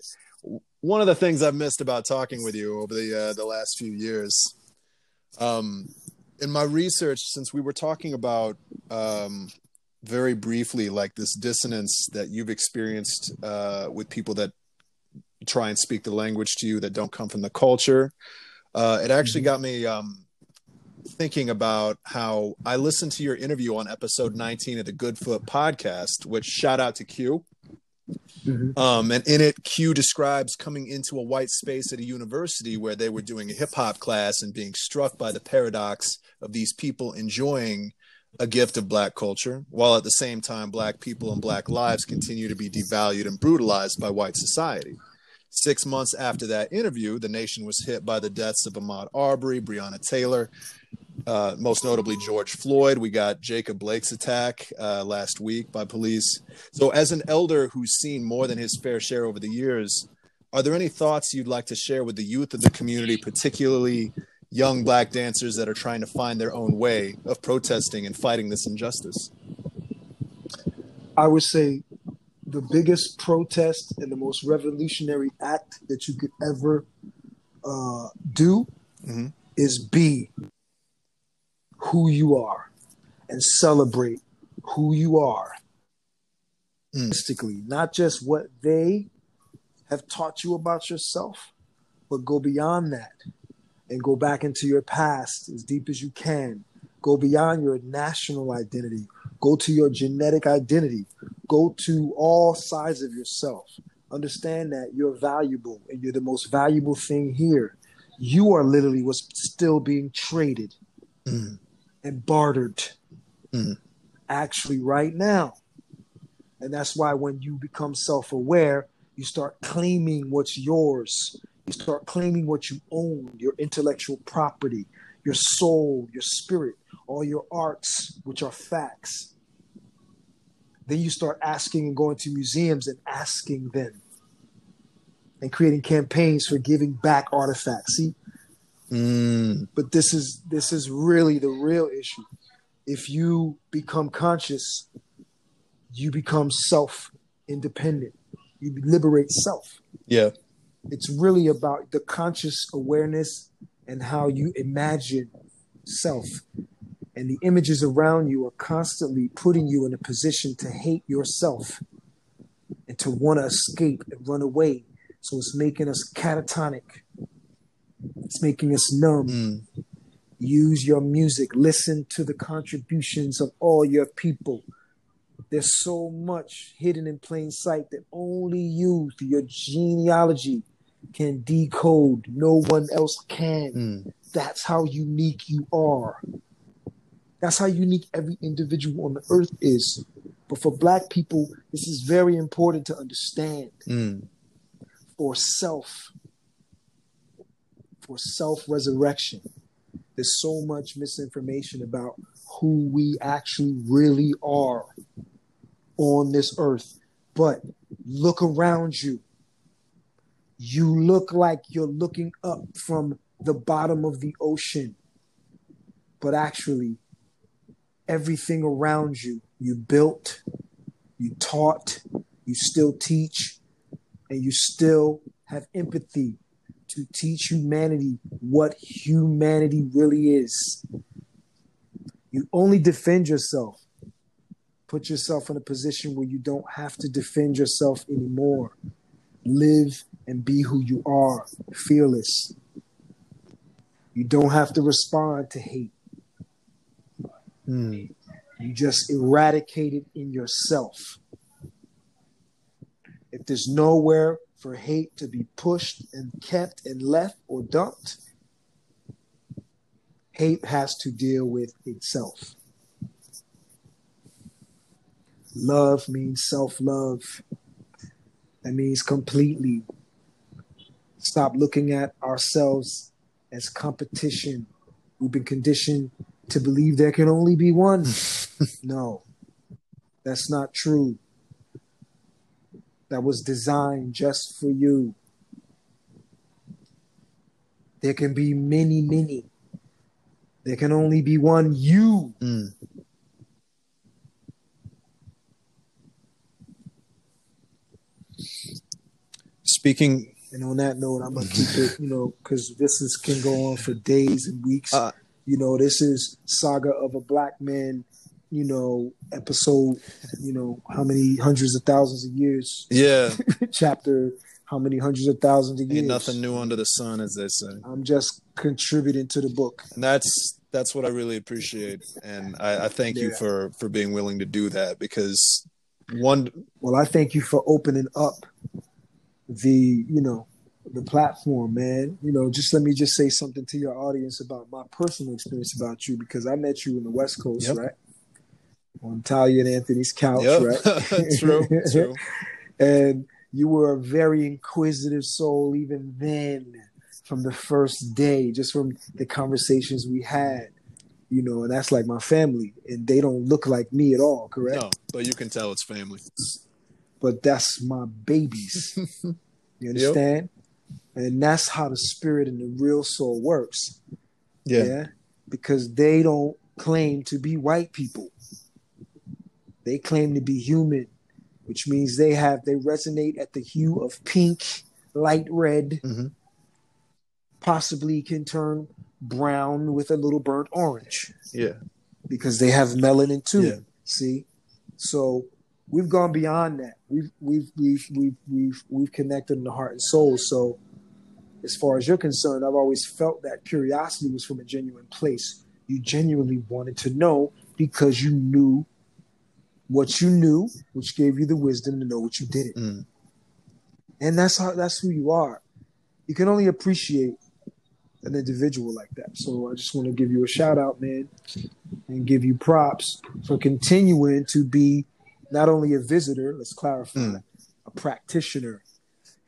one of the things I've missed about talking with you over the uh, the last few years. Um, in my research, since we were talking about um, very briefly, like this dissonance that you've experienced uh, with people that try and speak the language to you that don't come from the culture, uh, it actually got me um, thinking about how I listened to your interview on episode 19 of the Good Foot podcast, which shout out to Q. Um, and in it, Q describes coming into a white space at a university where they were doing a hip hop class and being struck by the paradox of these people enjoying a gift of black culture, while at the same time, black people and black lives continue to be devalued and brutalized by white society. Six months after that interview, the nation was hit by the deaths of Ahmaud Arbery, Breonna Taylor, uh, most notably George Floyd. We got Jacob Blake's attack uh, last week by police. So, as an elder who's seen more than his fair share over the years, are there any thoughts you'd like to share with the youth of the community, particularly young black dancers that are trying to find their own way of protesting and fighting this injustice? I would say the biggest protest and the most revolutionary act that you could ever uh, do Mhm. is be who you are and celebrate who you are. Mm. Not just what they have taught you about yourself, but go beyond that and go back into your past as deep as you can. Go beyond your national identity. Go to your genetic identity. Go to all sides of yourself. Understand that you're valuable and you're the most valuable thing here. You are literally what's still being traded Mm. and bartered Mm. actually right now. And that's why when you become self aware, you start claiming what's yours. You start claiming what you own your intellectual property, your soul, your spirit, all your arts, which are facts. Then you start asking and going to museums and asking them and creating campaigns for giving back artifacts. See, Mm. but this is this is really the real issue. If you become conscious, you become self independent. You liberate self. Yeah. It's really about the conscious awareness and how you imagine self. And the images around you are constantly putting you in a position to hate yourself and to want to escape and run away. So it's making us catatonic. It's making us numb. Mm. Use your music. Listen to the contributions of all your people. There's so much hidden in plain sight that only you, through your genealogy, can decode. No one else can. Mm. That's how unique you are. That's how unique every individual on the earth is. But for black people, this is very important to understand Mm. for self, for self resurrection. There's so much misinformation about who we actually really are on this earth. But look around you. You look like you're looking up from the bottom of the ocean. But actually, everything around you, you built, you taught, you still teach, and you still have empathy to teach humanity what humanity really is. You only defend yourself. Put yourself in a position where you don't have to defend yourself anymore. Live and be who you are, fearless. You don't have to respond to hate. Mm. You just eradicate it in yourself. If there's nowhere for hate to be pushed and kept and left or dumped, hate has to deal with itself. Love means self love. That means completely stop looking at ourselves as competition. We've been conditioned to believe there can only be one. no, that's not true. That was designed just for you. There can be many, many. There can only be one you. Mm. Speaking, And on that note, I'm gonna keep it, you know, because this is can go on for days and weeks. Uh, you know, this is saga of a black man. You know, episode. You know, how many hundreds of thousands of years? yeah, Chapter. How many hundreds of thousands of years? ain't nothing new under the sun, as they say, I'm just contributing to the book. and that's that's what I really appreciate, and I, I thank you for for being willing to do that because one, Well, I thank you for opening up the, you know, the platform, man. You know, just let me just say something to your audience about my personal experience about you because I met you in the West Coast, Yep. right? On Talia and Anthony's couch, yep, right? true, true, and you were a very inquisitive soul even then from the first day just from the conversations we had you know and that's like my family and they don't look like me at all correct no, but you can tell it's family. but that's my babies you understand and that's how the spirit and the real soul works. Yeah, because they don't claim to be white people. They claim to be human which means they have they resonate at the hue of pink light red. Mhm. possibly can turn brown with a little burnt orange. Yeah, because they have melanin too. Yeah. see? So we've gone beyond that. We've we've we've we've we've, we've connected in the heart and soul. So as far as you're concerned i've always felt that curiosity was from a genuine place. You genuinely wanted to know because you knew what you knew which gave you the wisdom to know what you didn't. Mm. and that's how that's who you are. You can only appreciate an individual like that. So i just want to give you a shout out man and give you props for continuing to be not only a visitor let's clarify Mm. a practitioner.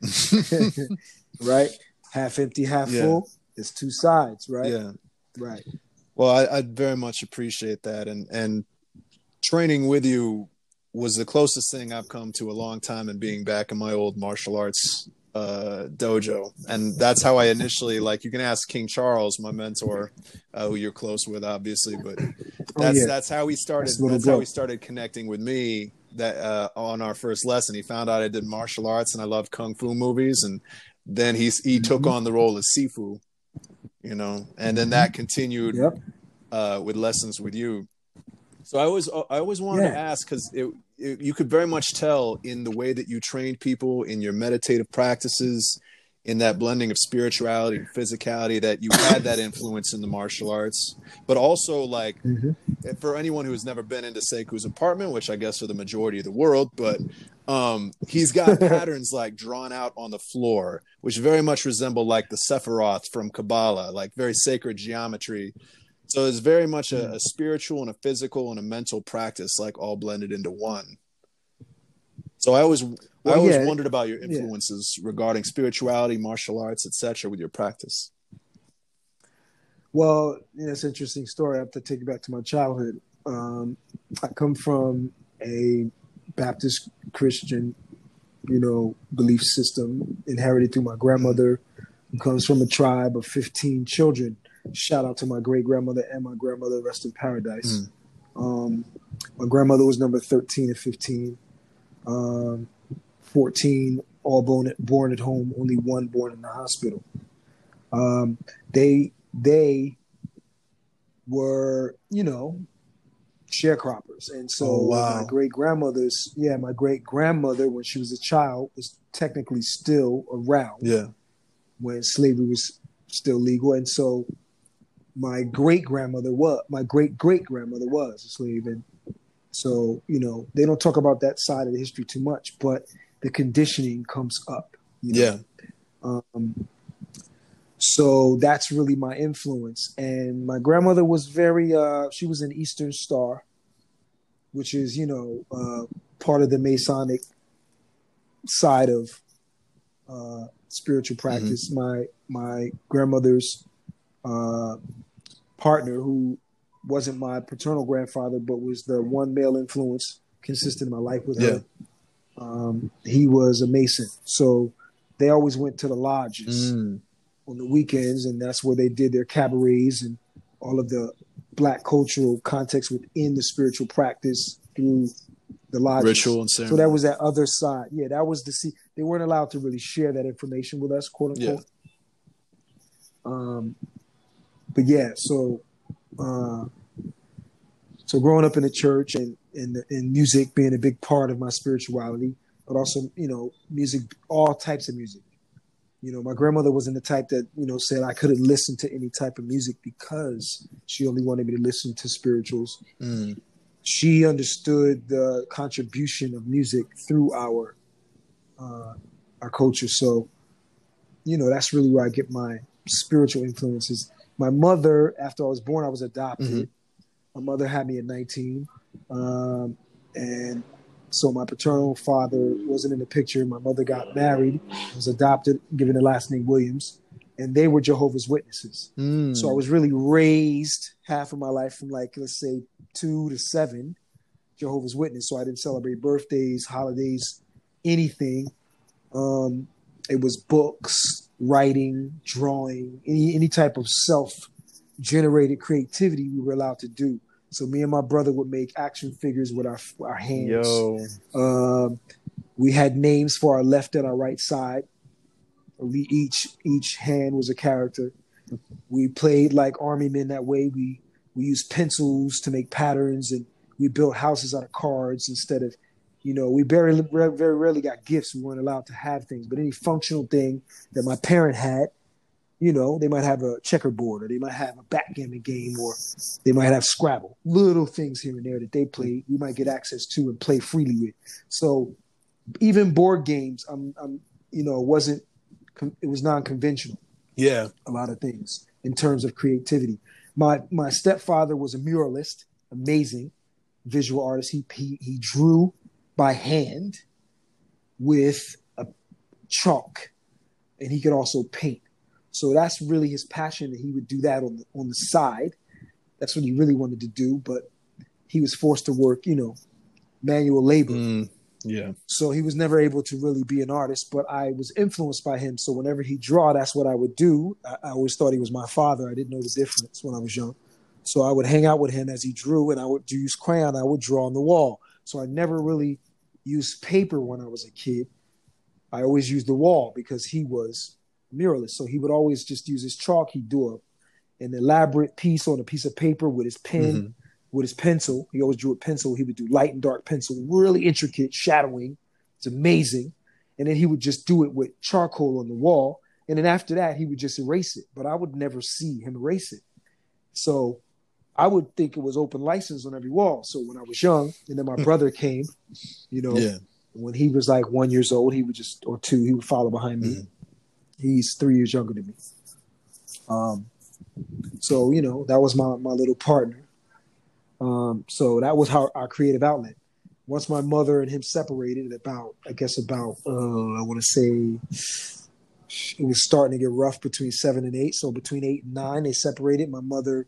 Right half empty half Yeah. full it's two sides right yeah. right Well, I, I very much appreciate that, and and training with you was the closest thing I've come to a long time in being back in my old martial arts uh, dojo, and that's how I initially like. You can ask King Charles, my mentor, uh, who you're close with, obviously, but that's oh, yeah. that's how he started. That's, that's how he started connecting with me. That uh, on our first lesson, he found out I did martial arts and I loved kung fu movies, and then he he mm-hmm. took on the role of Sifu, you know, and then that continued yep. uh, with lessons with you. So I always I always wanted yeah. to ask because it, it, you could very much tell in the way that you trained people in your meditative practices, in that blending of spirituality and physicality that you had that influence in the martial arts, but also like mm-hmm. for anyone who has never been into Sekou's apartment, which I guess for the majority of the world, but um, he's got patterns like drawn out on the floor, which very much resemble like the Sephiroth from Kabbalah, like very sacred geometry so it's very much a, a, spiritual and a physical and a mental practice, like all blended into one. So I always, well, I always yeah, wondered about your influences yeah. regarding spirituality, martial arts, etc., with your practice. Well, yeah, it's an interesting story. I have to take you back to my childhood. Um, I come from a Baptist Christian, you know, belief system inherited through my grandmother, who comes from a tribe of 15 children Shout out to my great grandmother and my grandmother, rest in paradise. Mm. Um, my grandmother was number 13 and 15. Um, 14, all born at, born at home, only one born in the hospital. Um, they they were, you know, sharecroppers. And so oh, wow. my great grandmother's, yeah, my great grandmother, when she was a child, was technically still around. Yeah. When slavery was still legal. And so my great grandmother was my great great grandmother was a slave and so you know they don't talk about that side of the history too much but the conditioning comes up you know? yeah um, so that's really my influence and my grandmother was very uh, she was an eastern star which is you know uh, part of the masonic side of uh, spiritual practice mm-hmm. my my grandmother's uh, partner who wasn't my paternal grandfather, but was the one male influence consistent in my life with yeah. her. Um, he was a Mason, so they always went to the lodges mm. on the weekends, and that's where they did their cabarets and all of the black cultural context within the spiritual practice through the lodges. Ritual and ceremony. So that was that other side. Yeah, that was the see. They weren't allowed to really share that information with us, quote unquote. Yeah. Um, but yeah, so uh, so growing up in the church and and and music being a big part of my spirituality, but also you know music, all types of music. You know, my grandmother wasn't the type that you know said I couldn't listen to any type of music because she only wanted me to listen to spirituals. Mm. She understood the contribution of music through our uh, our culture. So, you know, that's really where I get my spiritual influences my mother, after I was born, I was adopted. Mm-hmm. My mother had me at 19. Um, and so my paternal father wasn't in the picture. My mother got married, was adopted, given the last name Williams, and they were Jehovah's Witnesses. Mm. So I was really raised half of my life from like let's say two to seven, Jehovah's Witness. So I didn't celebrate birthdays, holidays, anything. Um, it was books, writing, drawing, any any type of self generated creativity we were allowed to do. So me and my brother would make action figures with our our hands. Yo. Um, we had names for our left and our right side. We each each hand was a character. We played like army men that way. We we used pencils to make patterns and we built houses out of cards instead of you know, we very very rarely got gifts. We weren't allowed to have things, but any functional thing that my parent had, you know, they might have a checkerboard or they might have a backgammon game or they might have Scrabble. Little things here and there that they play, you might get access to and play freely with. So even board games, I'm, I'm you know, it wasn't it was non-conventional. Yeah, a lot of things in terms of creativity. My my stepfather was a muralist, amazing visual artist. He he, he drew by hand with a chalk, and he could also paint. So that's really his passion, that he would do that on the on the side. That's what he really wanted to do, but he was forced to work, you know, manual labor. Mm, yeah. So he was never able to really be an artist, but I was influenced by him. So whenever he draw, that's what I would do. I, I always thought he was my father. I didn't know the difference when I was young. So I would hang out with him as he drew, and I would use crayon. I would draw on the wall. So I never really used paper when I was a kid. I always used the wall because he was muralist. So he would always just use his chalk. He'd do a, an elaborate piece on a piece of paper with his pen, mm-hmm. with his pencil. He always drew a pencil. He would do light and dark pencil, really intricate shadowing. It's amazing. And then he would just do it with charcoal on the wall. And then after that, he would just erase it. But I would never see him erase it. So I would think it was open license on every wall. So when I was young, and then my brother came, you know, yeah. when he was like one years old, he would just or two, he would follow behind me. Mm-hmm. He's three years younger than me. Um, so you know that was my my little partner. Um, so that was how our creative outlet. Once my mother and him separated, about I guess about uh, I want to say it was starting to get rough between seven and eight. So between eight and nine, they separated. My mother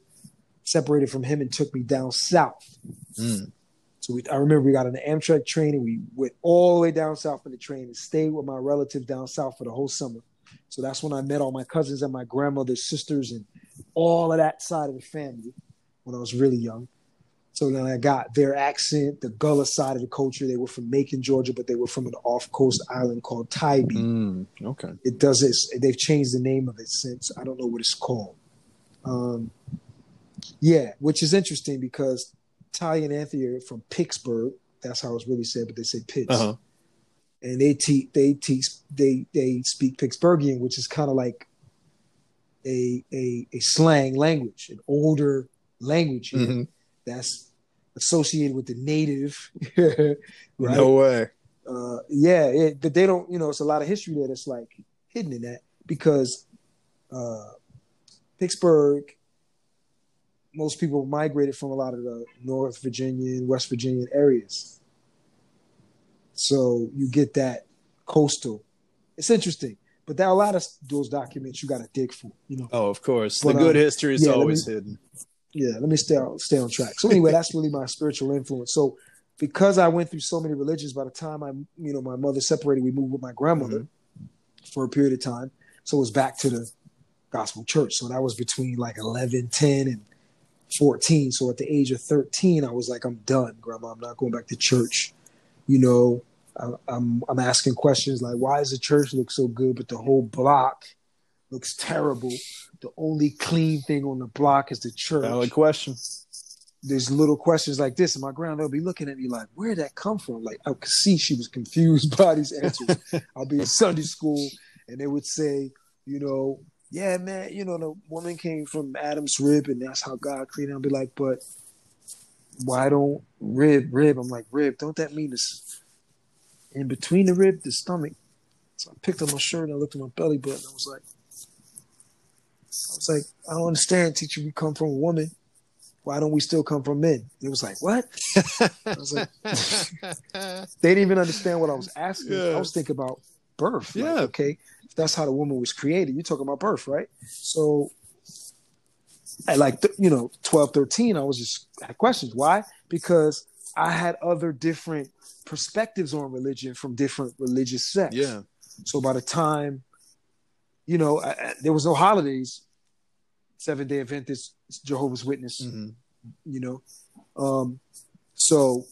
separated from him and took me down south. Mm. So we, I remember we got on the Amtrak train and we went all the way down south in the train and stayed with my relative down south for the whole summer. So that's when I met all my cousins and my grandmother's sisters and all of that side of the family when I was really young. So then I got their accent, the Gullah side of the culture. They were from Macon, Georgia, but they were from an off-coast island called Tybee. Mm, okay. It does it. They've changed the name of it since. I don't know what it's called. Um, yeah, which is interesting because Talia and Anthony are from Pittsburgh. That's how it's really said, but they say Pitts. Uh-huh. And they teach they teach they they speak Pittsburghian, which is kind of like a, a a slang language, an older language mm-hmm. that's associated with the native. right? No way. Uh, yeah, it, but they don't. You know, it's a lot of history there that's like hidden in that because uh, Pittsburgh most people migrated from a lot of the North Virginian, West Virginian areas. So you get that coastal. It's interesting, but there are a lot of those documents you got to dig for. You know. Oh, of course. But, the good um, history is yeah, always me, hidden. Yeah, let me stay on, stay on track. So anyway, that's really my spiritual influence. So because I went through so many religions, by the time I, you know, my mother separated, we moved with my grandmother mm-hmm. for a period of time. So it was back to the gospel church. So that was between like 11, 10, and 14. So at the age of 13, I was like, I'm done, grandma. I'm not going back to church. You know, I, I'm I'm asking questions like, why does the church look so good, but the whole block looks terrible? The only clean thing on the block is the church. Valid question. There's little questions like this, and my grandma will be looking at me like, "Where'd that come from?" Like I could see she was confused by these answers. I'll be in Sunday school, and they would say, you know, yeah, man, you know, the woman came from Adam's rib and that's how God created. I'll be like, but why don't rib, rib? I'm like, rib, don't that mean this in between the rib, the stomach? So I picked up my shirt and I looked at my belly button. I was like, I was like, I don't understand, teacher. We come from a woman. Why don't we still come from men? It was like, what? I was like, they didn't even understand what I was asking. Yeah. I was thinking about birth. Yeah. Like, okay that's how the woman was created. You're talking about birth, right? So at like, you know, 12, 13, I was just had questions. Why? Because I had other different perspectives on religion from different religious sects. Yeah. So by the time, you know, I, I, there was no holidays, Seven Day Adventist, Jehovah's Witness, mm-hmm. you know. Um, so,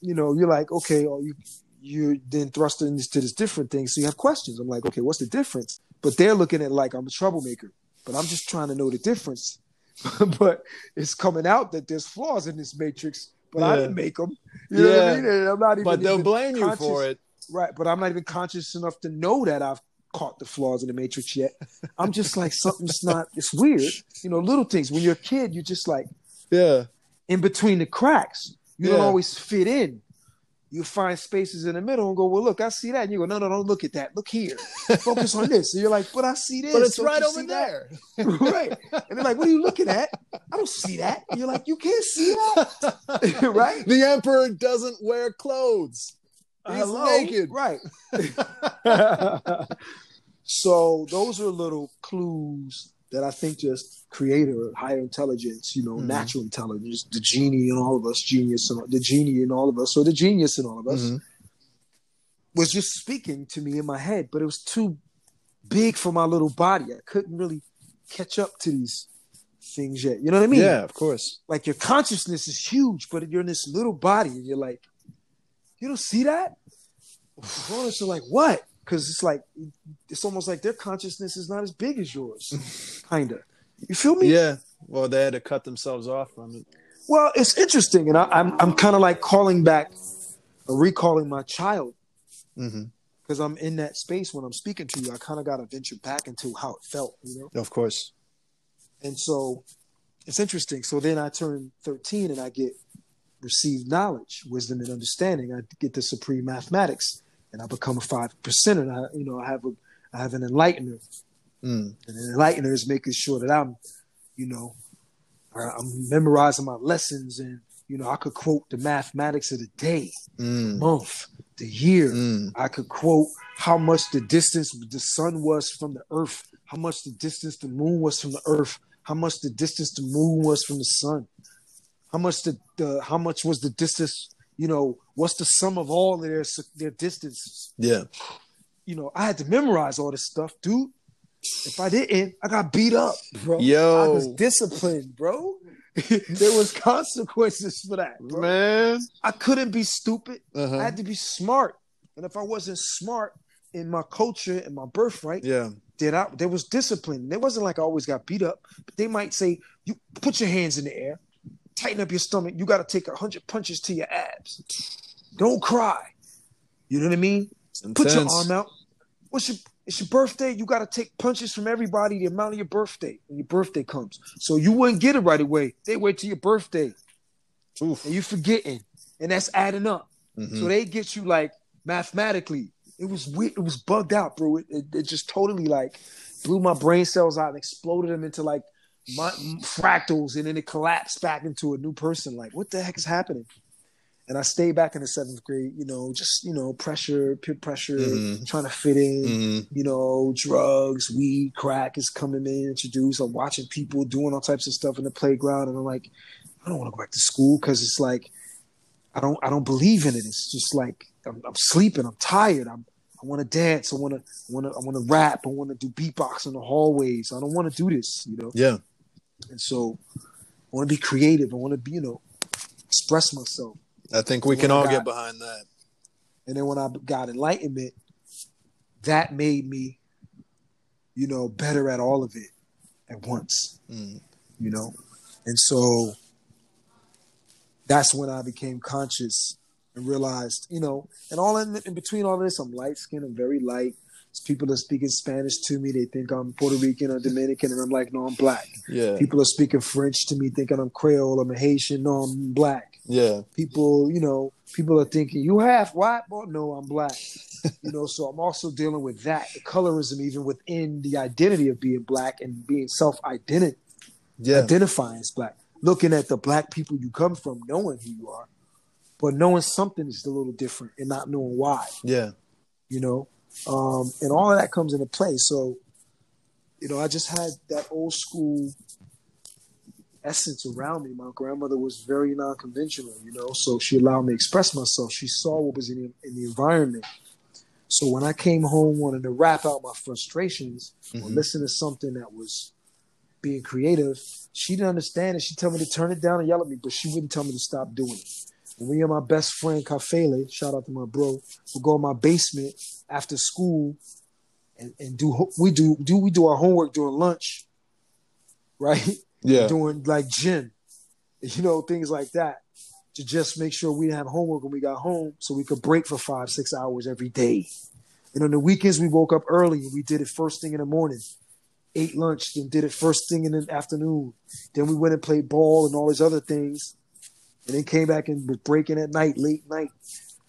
you know, you're like, okay, oh, you you then thrust into this different thing. So you have questions. I'm like, okay, what's the difference? But they're looking at like I'm a troublemaker, but I'm just trying to know the difference. but it's coming out that there's flaws in this matrix, but yeah. I didn't make them. You yeah. I mean? And I'm not even. But they'll even blame conscious, you for it, right? But I'm not even conscious enough to know that I've caught the flaws in the matrix yet. I'm just like something's not. It's weird, you know. Little things. When you're a kid, you're just like, yeah, in between the cracks. You yeah. don't always fit in you find spaces in the middle and go, well, look, I see that. And you go, no, no, don't look at that. Look here. Focus on this. And you're like, but I see this. But it's don't right over there. right. And they're like, what are you looking at? I don't see that. And you're like, you can't see that. right? The emperor doesn't wear clothes. He's Hello? naked. Right. so those are little clues that I think just creator, higher intelligence, you know, mm-hmm. natural intelligence, the genie in all of us, genius, and the genie in all of us, or the genius in all of us, mm-hmm. was just speaking to me in my head, but it was too big for my little body. I couldn't really catch up to these things yet. You know what I mean? Yeah, of course. Like your consciousness is huge, but you're in this little body, and you're like, you don't see that. Opponents are like, what? Because it's like it's almost like their consciousness is not as big as yours, kind of. You feel me? Yeah. Well, they had to cut themselves off from it. Well, it's interesting, and I, am I'm, I'm kind of like calling back, or recalling my child, because mm-hmm. I'm in that space when I'm speaking to you. I kind of got to venture back into how it felt, you know. Of course. And so, it's interesting. So then I turn 13 and I get received knowledge, wisdom, and understanding. I get the supreme mathematics, and I become a five percent. And I, you know, I have a, I have an enlightener, mm. and an enlightener is making sure that I'm, you know, I'm memorizing my lessons, and you know, I could quote the mathematics of the day, mm. month, the year. Mm. I could quote how much the distance the sun was from the earth, how much the distance the moon was from the earth, how much the distance the moon was from the sun how much the, the how much was the distance you know what's the sum of all of their their distances? Yeah. You know i had to memorize all this stuff dude. If i didn't i got beat up bro. Yo. I was disciplined bro. There was consequences for that bro. man. I couldn't be stupid. Uh-huh. i had to be smart. And if i wasn't smart in my culture and my birthright yeah. did I, there was discipline. It wasn't like I always got beat up, but they might say, "You put your hands in the air, tighten up your stomach. You got to take a hundred punches to your abs. Don't cry. You know what I mean? Put your arm out. What's your it's your birthday. You got to take punches from everybody the amount of your birthday when your birthday comes. So you wouldn't get it right away. They wait till your birthday. Oof. And you forgetting. And that's adding up. Mm-hmm. So they get you like mathematically. It was weird. It was bugged out, bro. It, it, it just totally like blew my brain cells out and exploded them into like my, fractals and then it collapsed back into a new person. Like, what the heck is happening? And I stayed back in the seventh grade, you know, just, you know, pressure, peer pressure, mm-hmm. trying to fit in, mm-hmm. you know, drugs, weed, crack is coming in, introduced. I'm watching people doing all types of stuff in the playground. And I'm like, I don't want to go back to school because it's like, I don't, I don't believe in it. It's just like, I'm, I'm sleeping. I'm tired. I'm, I want to dance. I want to, I want to, I want to rap. I want to do beatbox in the hallways. I don't want to do this, you know? Yeah. And so I want to be creative. I want to be, you know, express myself. I think we can all got, get behind that. And then when I got enlightenment, that made me, you know, better at all of it at once. Mm. You know? And so that's when I became conscious and realized, you know, and all in, in between all of this, I'm light skinned, I'm very light people are speaking Spanish to me, they think I'm Puerto Rican or Dominican, and I'm like, no, I'm black. Yeah. People are speaking French to me, thinking I'm Creole, I'm a Haitian, no, I'm black. Yeah. People, you know, people are thinking you half white, but no, I'm black. you know, so I'm also dealing with that, the colorism, even within the identity of being black and being self-identity, yeah. identifying as black. Looking at the black people you come from, knowing who you are, but knowing something is a little different and not knowing why. Yeah. You know, um, and all of that comes into play. So, you know, I just had that old school essence around me. My grandmother was very non-conventional, you know, so she allowed me to express myself. She saw what was in the, in the environment. So when I came home wanting to rap out my frustrations mm-hmm. or listen to something that was being creative, she didn't understand it. She told me to turn it down and yell at me, but she wouldn't tell me to stop doing it. Me and my best friend Kafele, shout out to my bro, would go in my basement after school and, and do we do do we do our homework during lunch, right? Yeah. Doing like gym, you know, things like that. To just make sure we didn't have homework when we got home so we could break for five, six hours every day. And on the weekends we woke up early and we did it first thing in the morning. Ate lunch, then did it first thing in the afternoon. Then we went and played ball and all these other things and then came back and was breaking at night, late night.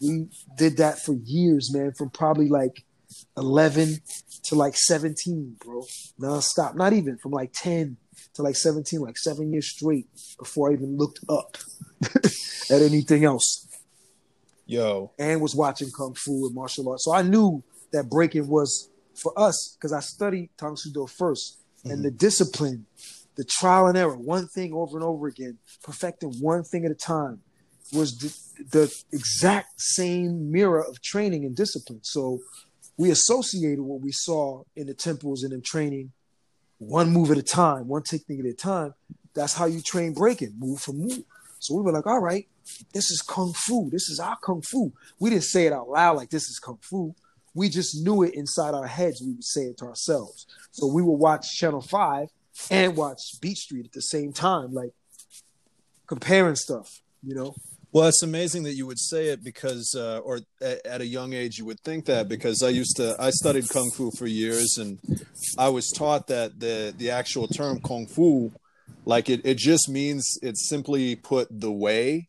We did that for years, man, from probably like 11 to like 17, bro, nonstop. Not even from like 10 to like 17, like seven years straight before I even looked up at anything else. Yo. And was watching Kung Fu and martial arts. So I knew that breaking was for us because I studied Tang Soo Do first. mm-hmm. and the discipline, the trial and error, one thing over and over again, perfecting one thing at a time, was the, the exact same mirror of training and discipline. So we associated what we saw in the temples and in training, one move at a time, one technique at a time. That's how you train breaking, move for move. So we were like, all right, this is kung fu. This is our kung fu. We didn't say it out loud like this is kung fu. We just knew it inside our heads. We would say it to ourselves. So we would watch Channel 5 and watch Beat Street at the same time, like comparing stuff, you know? Well, it's amazing that you would say it because, uh, or at, at, a young age, you would think that because I used to, I studied kung fu for years, and I was taught that the the actual term kung fu, like it, it just means it's simply put the way.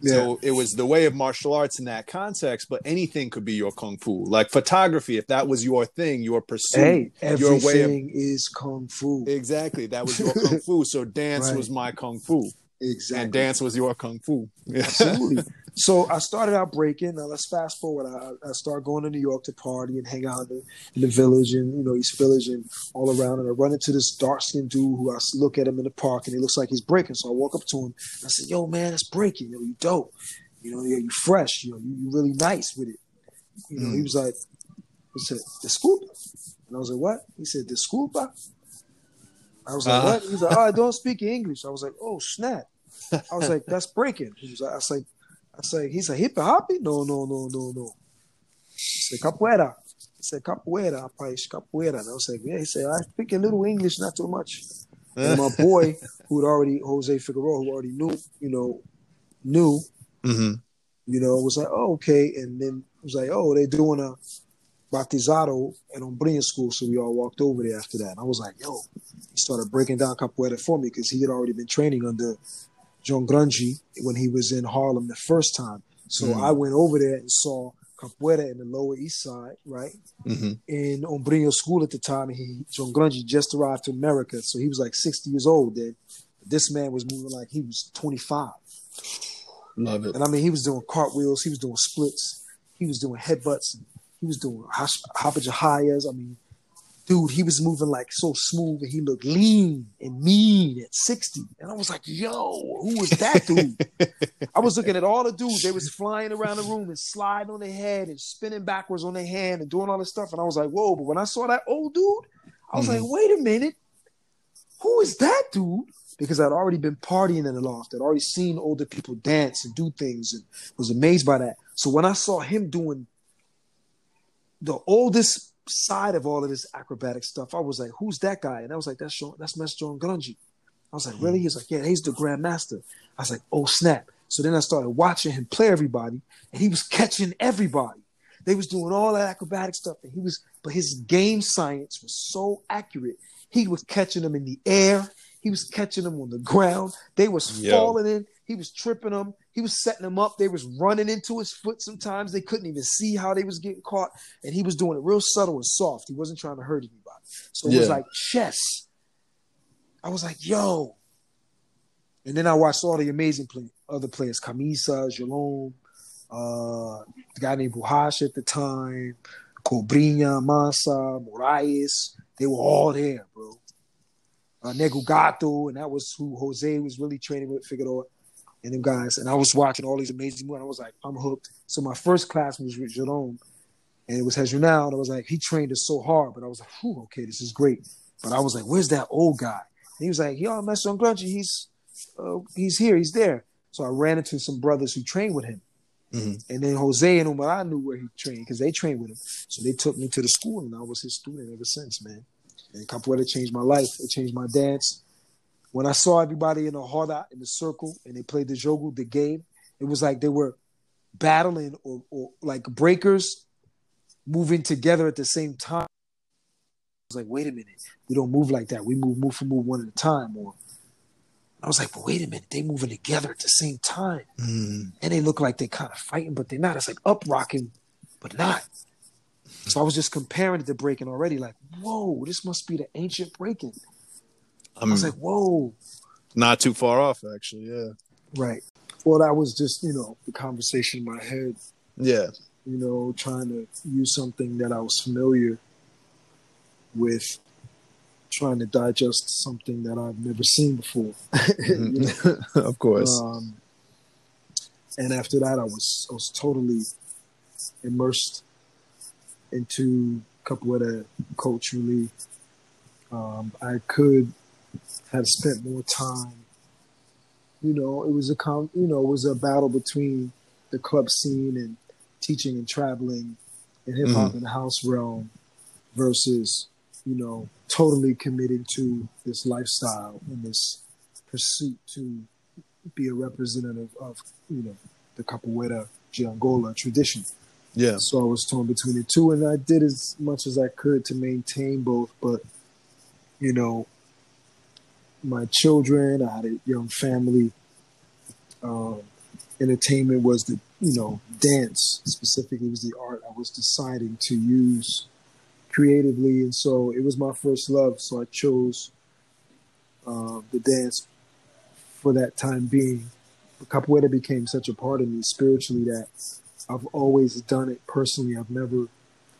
Yeah. So it was the way of martial arts in that context, but anything could be your kung fu. Like photography, if that was your thing, your pursuit, hey, everything your way of, is kung fu. Exactly, that was your kung fu. So dance right. was my kung fu. Exactly. And dance was your kung fu. Absolutely. So I started out breaking. Now let's fast forward. I, I started going to New York to party and hang out in the, in the, village and you know East Village and all around. And I run into this dark skinned dude who I look at him in the park and he looks like he's breaking. So I walk up to him and I said, "Yo, man, that's breaking. Yo, you dope. You know, you fresh. You know, you, you really nice with it." You know, mm. he was like, he said, "Disculpa," and I was like, "What?" He said, "Disculpa." I was like, uh-huh. "What?" He's like, "Oh, I don't speak English." I was like, "Oh, snap." I was like, that's breaking. He was like, I was like, I say, he's a hip hoppy? No, no, no, no, no. He said, capoeira. He said, capoeira, rapaz, capoeira. And I was like, yeah. He said, I speak a little English, not too much. and my boy, who had already, Jose Figueroa, who already knew, you know, knew, mm-hmm. you know, was like, oh, okay. And then he was like, oh, they're doing a batizado at Umbria school. So we all walked over there after that. And I was like, yo, he started breaking down capoeira for me because he had already been training under João Grande when he was in Harlem the first time. So mm. I went over there and saw Capoeira in the Lower East Side, right? Mm-hmm. In Umbrio School at the time. He João Grande just arrived to America, so he was like 60 years old then. This man was moving like he was 25. Love it. And I mean, he was doing cartwheels, he was doing splits, he was doing headbutts, he was doing rabo de arraias. I mean, dude, he was moving like so smooth and he looked lean and mean at 60. And I was like, yo, who was that dude? I was looking at all the dudes. They was flying around the room and sliding on their head and spinning backwards on their hand and doing all this stuff. And I was like, whoa, but when I saw that old dude, I was mm-hmm. like, wait a minute. Who is that dude? Because I'd already been partying in the loft. I'd already seen older people dance and do things and was amazed by that. So when I saw him doing the oldest side of all of this acrobatic stuff, I was like, "Who's that guy?" And I was like, "That's Sean, that's Master João Grande." I was like, "Really?" He's like, "Yeah, he's the Grandmaster." I was like, "Oh snap!" So then I started watching him play everybody, and he was catching everybody. They was doing all that acrobatic stuff, and he was, but his game science was so accurate. He was catching them in the air. He was catching them on the ground. They was Yo. falling in. He was tripping them. He was setting them up. They was running into his foot sometimes. They couldn't even see how they was getting caught. And he was doing it real subtle and soft. He wasn't trying to hurt anybody. So it yeah. was like chess. I was like, yo. And then I watched all the amazing play, other players, Camisa, Jelon, uh, the guy named Buhash at the time, Cobrinha, Mansa, Moraes. They were all there, bro. Uh, Nego Gato, and that was who Jose was really training with Figueroa and them guys. And I was watching all these amazing movies. I was like, I'm hooked. So my first class was with Jerome, and it was Regional. And I was like, he trained us so hard, but I was like, Whew, okay, this is great. But I was like, where's that old guy? And he was like, yo, Master Grande, he's uh, he's here, he's there. So I ran into some brothers who trained with him. Mm-hmm. And then Jose and Umar, I knew where he trained because they trained with him. So they took me to the school, and I was his student ever since, man. And capoeira changed my life. It changed my dance when I saw everybody in a roda in the circle and they played the jogo, the game, it was like they were battling or, or like breakers moving together at the same time. I was like, wait a minute, we don't move like that. We move move for move one at a time. Or I was like, but wait a minute, they moving together at the same time, mm. and they look like they kind of fighting, but they're not. It's like up rocking, but not. So I was just comparing it to breaking already. Like, whoa, this must be the ancient breaking. I was like, whoa. Not too far off, actually. Yeah. Right. Well, that was just, you know, the conversation in my head. Yeah. You know, trying to use something that I was familiar with trying to digest something that I've never seen before. Mm-hmm. of course. Um, and after that, I was I was totally immersed into capoeira culturally. Um, I could have spent more time. You know, it was a com- you know it was a battle between the club scene and teaching and traveling in hip hop Mhm. and the house realm versus you know totally committing to this lifestyle and this pursuit to be a representative of you know the capoeira Giangola tradition. Yeah. So I was torn between the two, and I did as much as I could to maintain both. But you know, my children, I had a young family. Um, entertainment was the you know dance specifically was the art I was deciding to use creatively, and so it was my first love. So I chose uh, the dance for that time being. But capoeira became such a part of me spiritually that I've always done it personally. I've never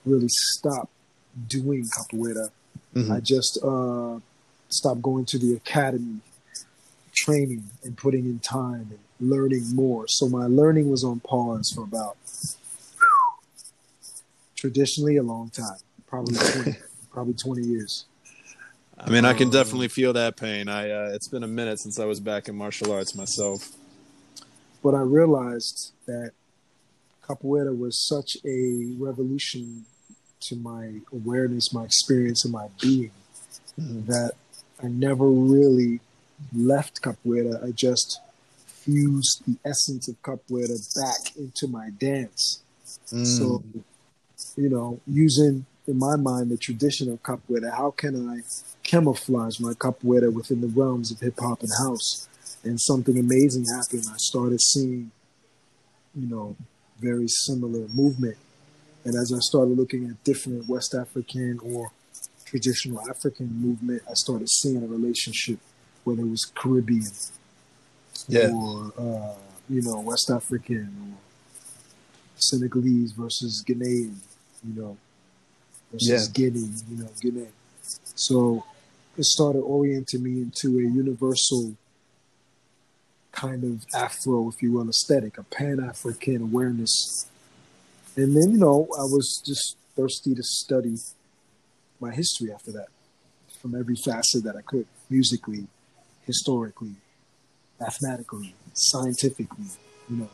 really stopped doing capoeira. Mhm. I just uh, stopped going to the academy, training and putting in time and learning more. So my learning was on pause for about traditionally a long time, probably 20, probably 20 years. I mean, I can Um, definitely feel that pain. I uh, it's been a minute since I was back in martial arts myself. But I realized that capoeira was such a revolution to my awareness, my experience, and my being Mhm. that I never really left capoeira. I just fused the essence of capoeira back into my dance. Mm. So, you know, using in my mind the tradition of capoeira, how can I camouflage my capoeira within the realms of hip hop and house? And something amazing happened. I started seeing, you know, very similar movement. And as I started looking at different West African or traditional African movement, I started seeing a relationship, whether it was Caribbean yeah. or uh, you know West African or Senegalese versus Ghanaian, you know, versus Yeah. Guinea, you know, Guinea. So it started orienting me into a universal kind of Afro, if you will, aesthetic, a Pan African awareness. And then, you know, I was just thirsty to study my history after that from every facet that I could, musically, historically, mathematically, scientifically, you know,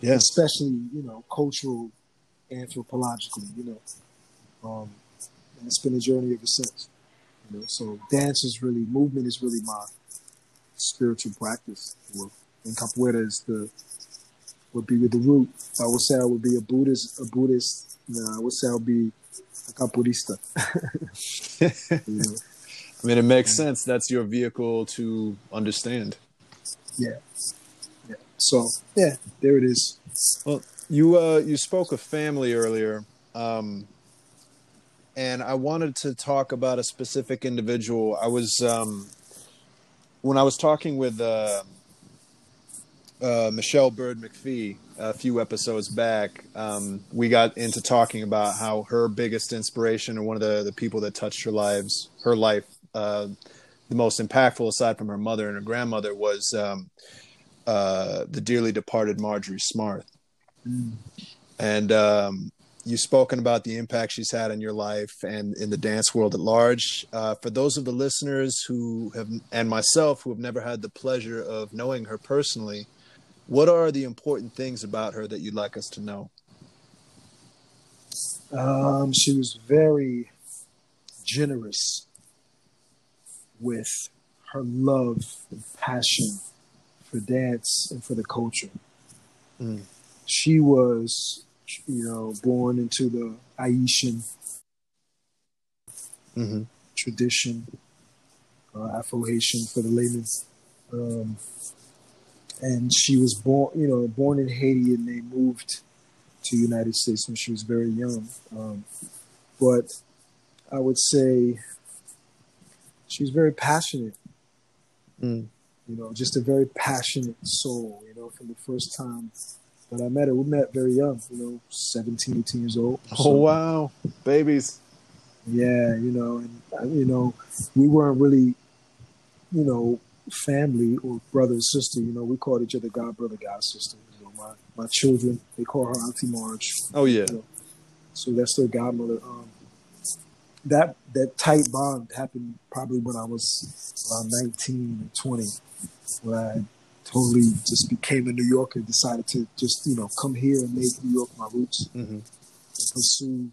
Yeah. especially, you know, cultural, anthropologically, you know. Um, and it's been a journey ever since. You know, so dance is really, movement is really my spiritual practice. And capoeira is the, would be with the root. I would say I would be a Buddhist, a Buddhist, no, I would say I would be a capoeirista. you know? I mean, it makes sense. That's your vehicle to understand. Yeah. Yeah. So yeah, there it is. Well, you uh, you spoke of family earlier, um, and I wanted to talk about a specific individual. I was um, when I was talking with uh, uh, Michelle Bird McPhee a few episodes back. Um, we got into talking about how her biggest inspiration, or one of the the people that touched her lives, her life, uh, the most impactful aside from her mother and her grandmother, was um, uh, the dearly departed Marjory Smarth and um, you've spoken about the impact she's had in your life and in the dance world at large. Uh, for those of the listeners who have, and myself, who have never had the pleasure of knowing her personally, what are the important things about her that you'd like us to know? Um, she was very generous with her love and passion for dance and for the culture. Mm. She was, you know, born into the Haitian Mm-hmm. tradition, uh, Afro Haitian for the layman. Um, and she was born, you know, born in Haiti, and they moved to the United States when she was very young. Um, but I would say she was very passionate. Mm. You know, just a very passionate soul. You know, from the first time that I met her, we met very young. You know, 17, 18 years old. Oh wow, babies! Yeah, you know, and you know, we weren't really, you know, family or brother and sister. You know, we called each other God brother, God sister. You know, my my children they call her Auntie Marge. Oh yeah. You know, so that's their godmother. Um, that that tight bond happened probably when I was around 19 and 20, when I totally just became a New Yorker, decided to just, you know, come here and make New York my roots Mm-hmm. and pursue,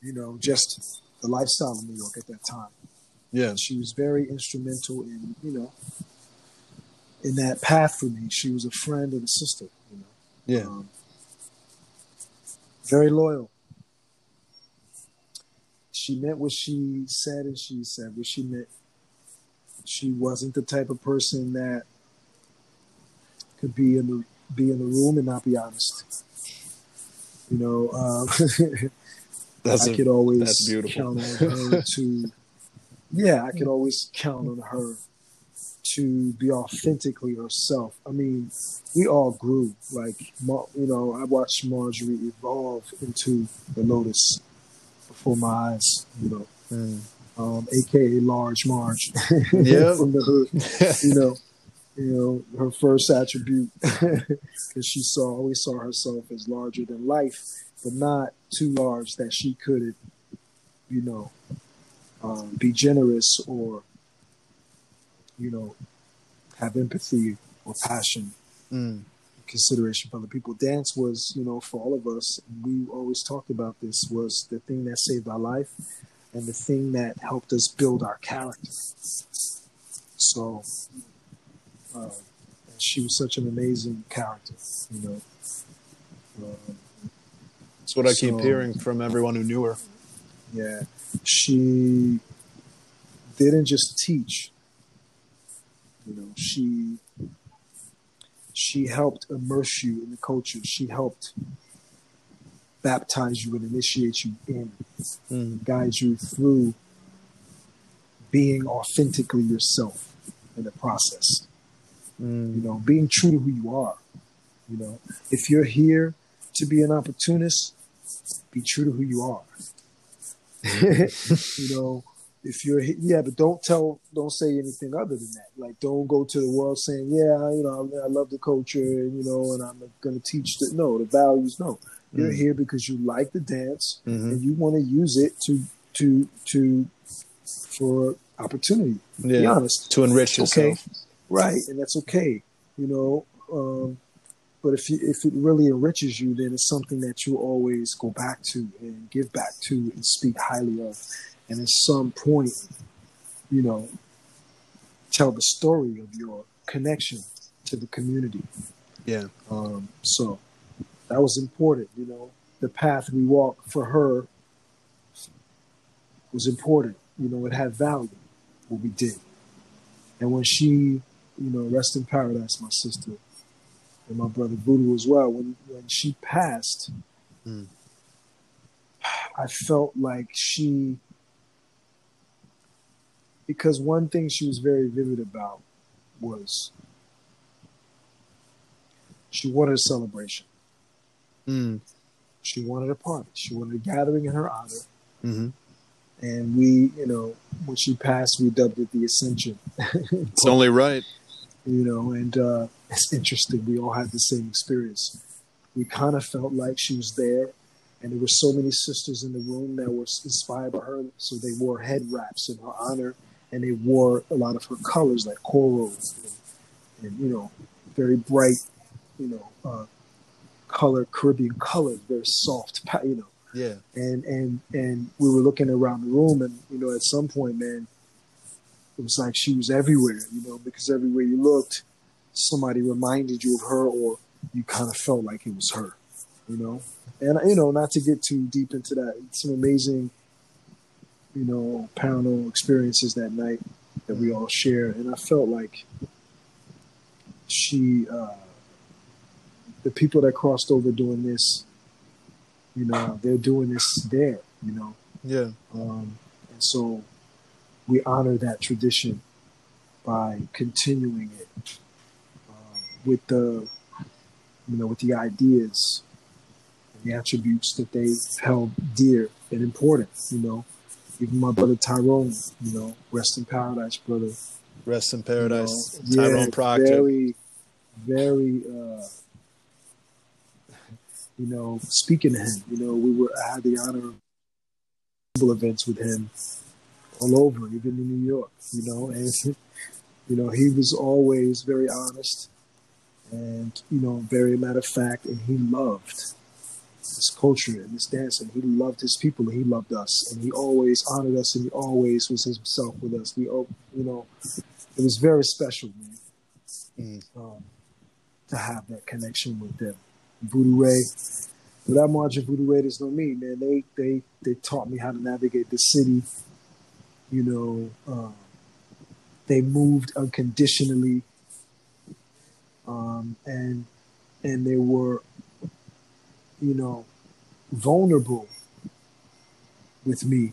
you know, just the lifestyle of New York at that time. Yeah. She was very instrumental in, you know, in that path for me. She was a friend and a sister, you know. Yeah. Um, very loyal. She meant what she said, and she said what she meant. She wasn't the type of person that could be in the be in the room and not be honest. You know, um, That's I a, could always that's beautiful. count on her to. Yeah, I could always count on her to be authentically herself. I mean, we all grew. Like, you know, I watched Marjory evolve into the Lotus before my eyes. You know, Mm. um, aka Large Marge Yeah. from the hood. You know, you know her first attribute because she saw always saw herself as larger than life, but not too large that she couldn't, you know, um, be generous or, you know, have empathy or passion Mm. consideration for other people. Dance was, you know, for all of us, we always talked about this, was the thing that saved our life and the thing that helped us build our character. So, uh, she was such an amazing character, you know. Um, That's what I keep hearing from everyone who knew her. yeah, she didn't just teach. You know, she she helped immerse you in the culture. She helped baptize you and initiate you in, Mm. guide you through being authentically yourself in the process. You Mm. know, being true to who you are. You know, if you're here to be an opportunist, be true to who you are. You know, if you're yeah, but don't tell, don't say anything other than that. Like, don't go to the world saying, yeah, you know, I, I love the culture, and you know, and I'm going to teach the no, the values. No, you're Mm. here because you like the dance Mhm. and you want to use it to to to for opportunity. Be honest. To enrich Okay. yourself. Right, and that's okay, you know. Um, but if you, if it really enriches you, then it's something that you always go back to and give back to and speak highly of, and at some point, you know, tell the story of your connection to the community. Yeah. Um, so that was important, you know. The path we walked for her was important. You know, it had value what we did. And when she, you know, rest in paradise, my sister and my brother Voodoo as well, when when she passed, Mm. I felt like she because one thing she was very vivid about was she wanted a celebration. Mm. She wanted a party. She wanted a gathering in her honor. hmm And we, you know, when she passed, we dubbed it the Ascension. It's only right. you know, and uh, it's interesting. We all had the same experience. We kind of felt like she was there, and there were so many sisters in the room that were inspired by her. So they wore head wraps in her honor, and they wore a lot of her colors, like coral, and, and you know, very bright, you know, uh, color, Caribbean colors, very soft, you know Yeah. and and and we were looking around the room and you know at some point man it was like she was everywhere you know because everywhere you looked somebody reminded you of her or you kind of felt like it was her you know? And you know not to get too deep into that some amazing you know paranormal experiences that night that we all shared. And i felt like she uh the people that crossed over doing this you know they're doing this there you know? Yeah. um, and so we honor that tradition by continuing it with the you know with the ideas and the attributes that they held dear and important. You know, even my brother Tyrone. You know, rest in paradise, brother. Rest in paradise, you know, Tyrone yeah, Proctor. Very, very. Uh, you know, speaking to him, you know, we were I had the honor of events with him all over, even in New York, you know, and you know, he was always very honest and, you know, very matter of fact, and he loved this culture and this dance, and he loved his people, and he loved us, and he always honored us, and he always was himself with us. We, you know, it was very special, man, mm. um, to have that connection with them. Voodoo Ray, without margin, Voodoo Ray, there's no me, man. They they they taught me how to navigate the city. You know, um, they moved unconditionally, um, and and they were, you know, vulnerable with me.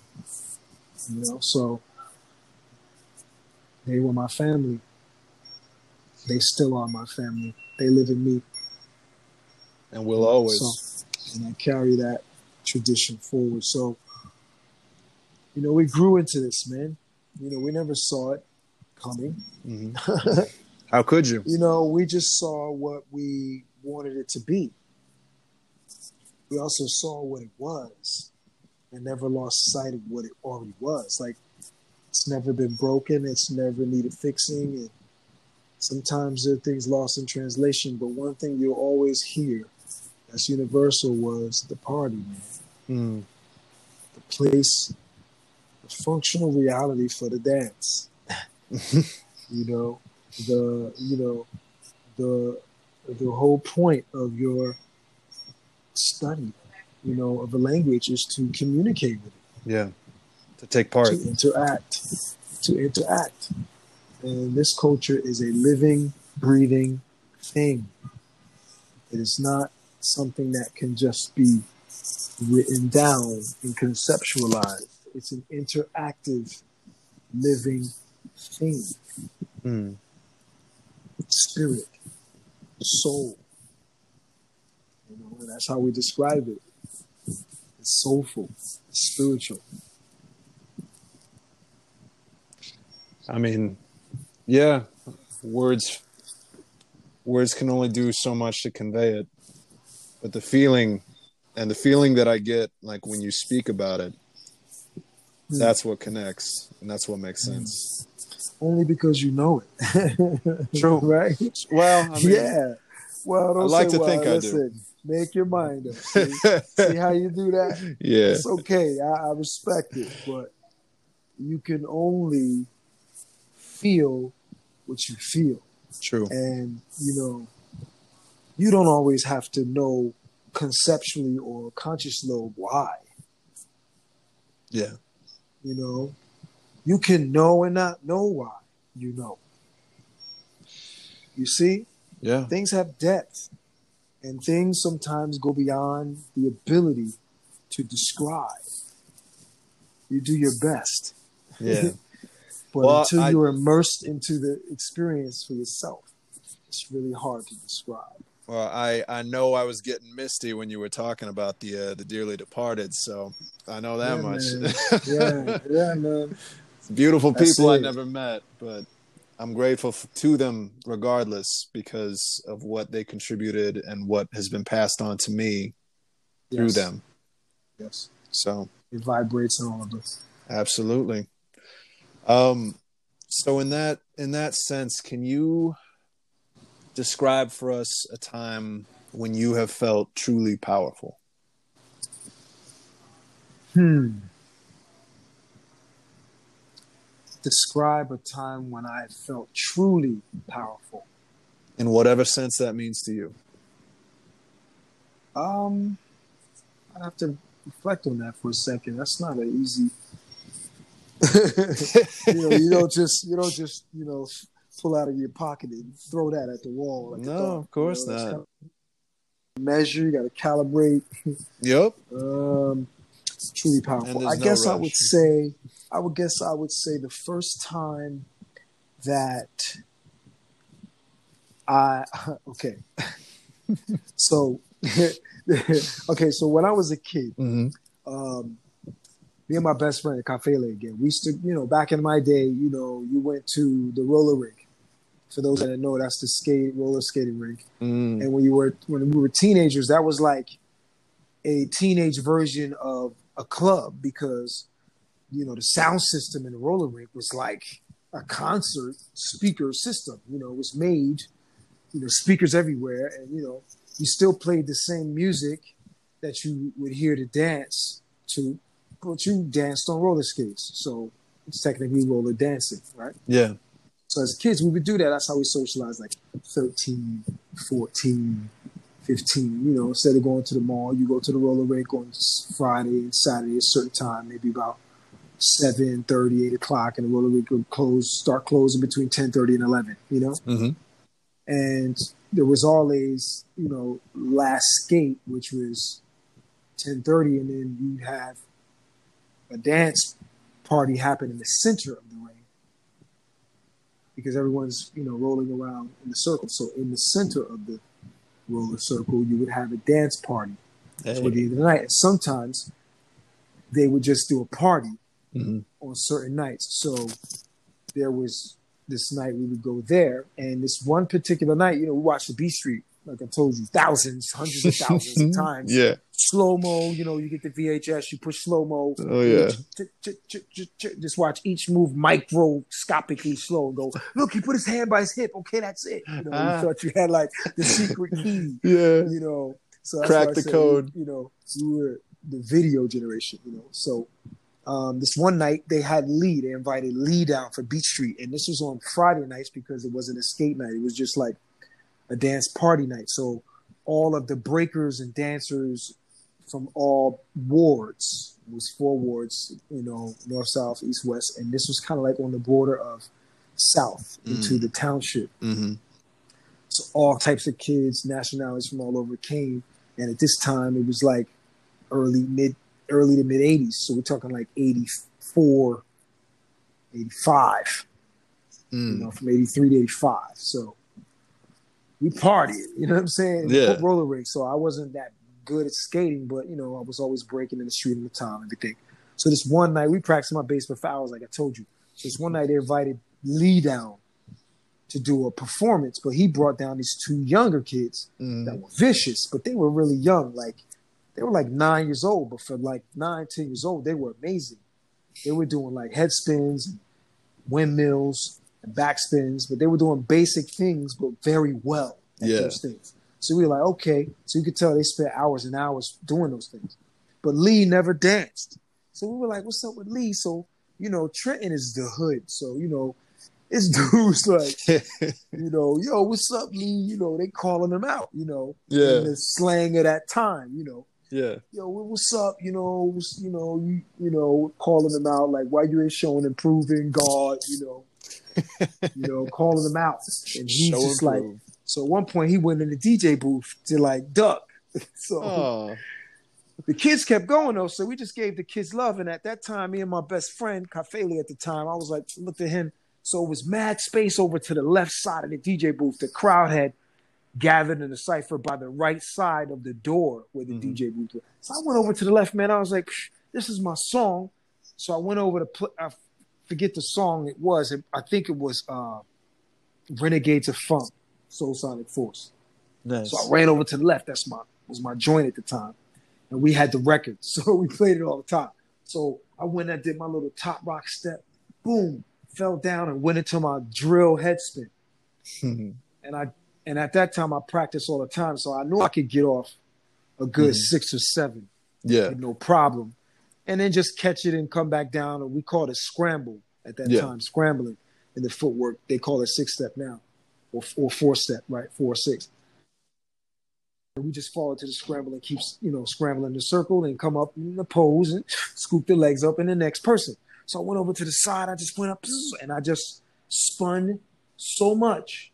You know, so they were my family. They still are my family. They live in me and will always. So, and I carry that tradition forward. So, you know, we grew into this, man. You know, we never saw it coming. Mm-hmm. How could you? You know, we just saw what we wanted it to be. We also saw what it was and never lost sight of what it already was. Like, it's never been broken, it's never needed fixing. And sometimes there are things lost in translation, but one thing you'll always hear that's universal was the party, man. Mm. The place, the functional reality for the dance. you know, the you know, the the whole point of your study, you know, of a language is to communicate with it. Yeah. To take part. To interact. To interact. And this culture is a living, breathing thing. It is not something that can just be written down and conceptualized. It's an interactive, living thing. Mm. Spirit, soul. You know, and that's how we describe it. It's soulful, it's spiritual. I mean, yeah, words words can only do so much to convey it but the feeling and the feeling that I get like when you speak about it, mm. that's what connects and that's what makes hmm. sense. Only because you know it. True. right? Well, I mean, yeah. Well, I like say, to well, think listen, I do. Make your mind up. See? see how you do that? Yeah. It's okay. I, I respect it, but you can only feel what you feel. True. And you know, you don't always have to know conceptually or consciously why. Yeah. You know, you can know and not know why you know. You see? Yeah. Things have depth, and things sometimes go beyond the ability to describe. You do your best. Yeah. but well, until I, you're immersed into the experience for yourself, it's really hard to describe. Well, I, I know I was getting misty when you were talking about the uh, the dearly departed, so I know that yeah, much. yeah, yeah, man. Beautiful people I never met, but I'm grateful to them regardless because of what they contributed and what has been passed on to me yes. through them. Yes. So it vibrates in all of us. Absolutely. Um, so in that in that sense, can you describe for us a time when you have felt truly powerful? Hmm. Describe a time when I felt truly powerful. In whatever sense that means to you. Um, I have to reflect on that for a second. That's not an easy. you know, you don't just you don't just you know pull out of your pocket and throw that at the wall. Like no, of course you know, not. Kind of measure, you got to calibrate. Yep. um, it's truly powerful. I no guess rush. I would say, I would guess I would say the first time that I okay, so okay, so when I was a kid, Mm-hmm. um, me and my best friend, at Kafele again, we used to, you know, back in my day, you know, you went to the roller rink. For those that don't know, that's the skate roller skating rink. Mm. And when you were when we were teenagers, that was like a teenage version of a club because you know the sound system in the roller rink was like a concert speaker system. You know, it was made, you know, speakers everywhere, and you know, you still played the same music that you would hear to dance to, but you danced on roller skates. So it's technically roller dancing, right? Yeah. So as kids, we would do that. That's how we socialized, like 13, 14, 15. You know, instead of going to the mall, you go to the roller rink on Friday and Saturday at a certain time, maybe about 7, 8 o'clock, and the roller rink would close, start closing between 10, and 11, you know? Mm-hmm. And there was always, you know, last skate, which was 10.30, and then you'd have a dance party happen in the center of the ring because everyone's you know rolling around in the circle. So in the center of the roller circle, you would have a dance party toward the end of the night. And sometimes they would just do a party Mm-hmm. on certain nights. So there was this night we would go there, and this one particular night, you know, we watched the Beat Street, like I told you, thousands, hundreds of thousands of times. Yeah. Slow mo, you know, you get the VHS, you push slow mo. Oh yeah. Just watch each move microscopically slow and go, look, he put his hand by his hip. Okay, that's it. You know, Ah. you thought you had like the secret key, Yeah. you know. So Crack the said, code. You know, we were the video generation, you know. So um, this one night they had Lee, they invited Lee down for Beat Street. And this was on Friday nights because it wasn't a skate night. It was just like a dance party night. So all of the breakers and dancers from all wards, it was four wards, you know, north, south, east, west. And this was kind of like on the border of south into Mm. the township. Mm-hmm. So all types of kids, nationalities from all over came. And at this time, it was like early mid, early to mid '80s. So we're talking like '84, '85. You Mm. know, from '83 to '85. So we partied. You know what I'm saying? Yeah. Roller rink. So I wasn't that good at skating, but you know, I was always breaking in the street in the town and everything. So this one night we practiced in my basement for hours, like I told you. So this one night they invited Lee down to do a performance, but he brought down these two younger kids that Mm. were vicious, but they were really young. Like they were like nine years old, but for like nine, ten years old, they were amazing. They were doing like head spins, windmills, and back spins, but they were doing basic things, but very well at Yeah. those things. So we were like, okay. So you could tell they spent hours and hours doing those things. But Lee never danced. So we were like, what's up with Lee? So, you know, Trenton is the hood. So, you know, this dude's like, you know, yo, what's up, Lee? You know, they calling him out, you know, in yeah. the slang of that time, you know. Yeah. Yo, what's up? You know, you know, you you know, calling them out like why you ain't showing improving God, you know, you know, calling them out, and he's Show just like, prove. so at one point he went in the DJ booth to like duck, so Oh. the kids kept going though, so we just gave the kids love, and at that time, me and my best friend Kafele at the time, I was like, looked at him, so it was mad space over to the left side of the DJ booth. The crowd had gathered in the cipher by the right side of the door where the Mhm. DJ booth was. So I went over to the left, man. I was like, this is my song. So I went over to play, I forget the song it was. I think it was uh, Renegades of Funk, Soul Sonic Force. Nice. So I ran over to the left. That's my was my joint at the time, and we had the record, so we played it all the time. So I went and did my little top rock step, boom, fell down and went into my drill head spin. And I and at that time I practiced all the time, so I knew I could get off a good Mhm. six or seven yeah. no problem, and then just catch it and come back down. And we called it scramble at that Yeah. time, scrambling in the footwork. They call it six step now, or or four step, right? Four or six. And we just fall into the scramble and keeps you know scrambling the circle and come up in the pose and scoop the legs up in the next person. So I went over to the side. I just went up and I just spun so much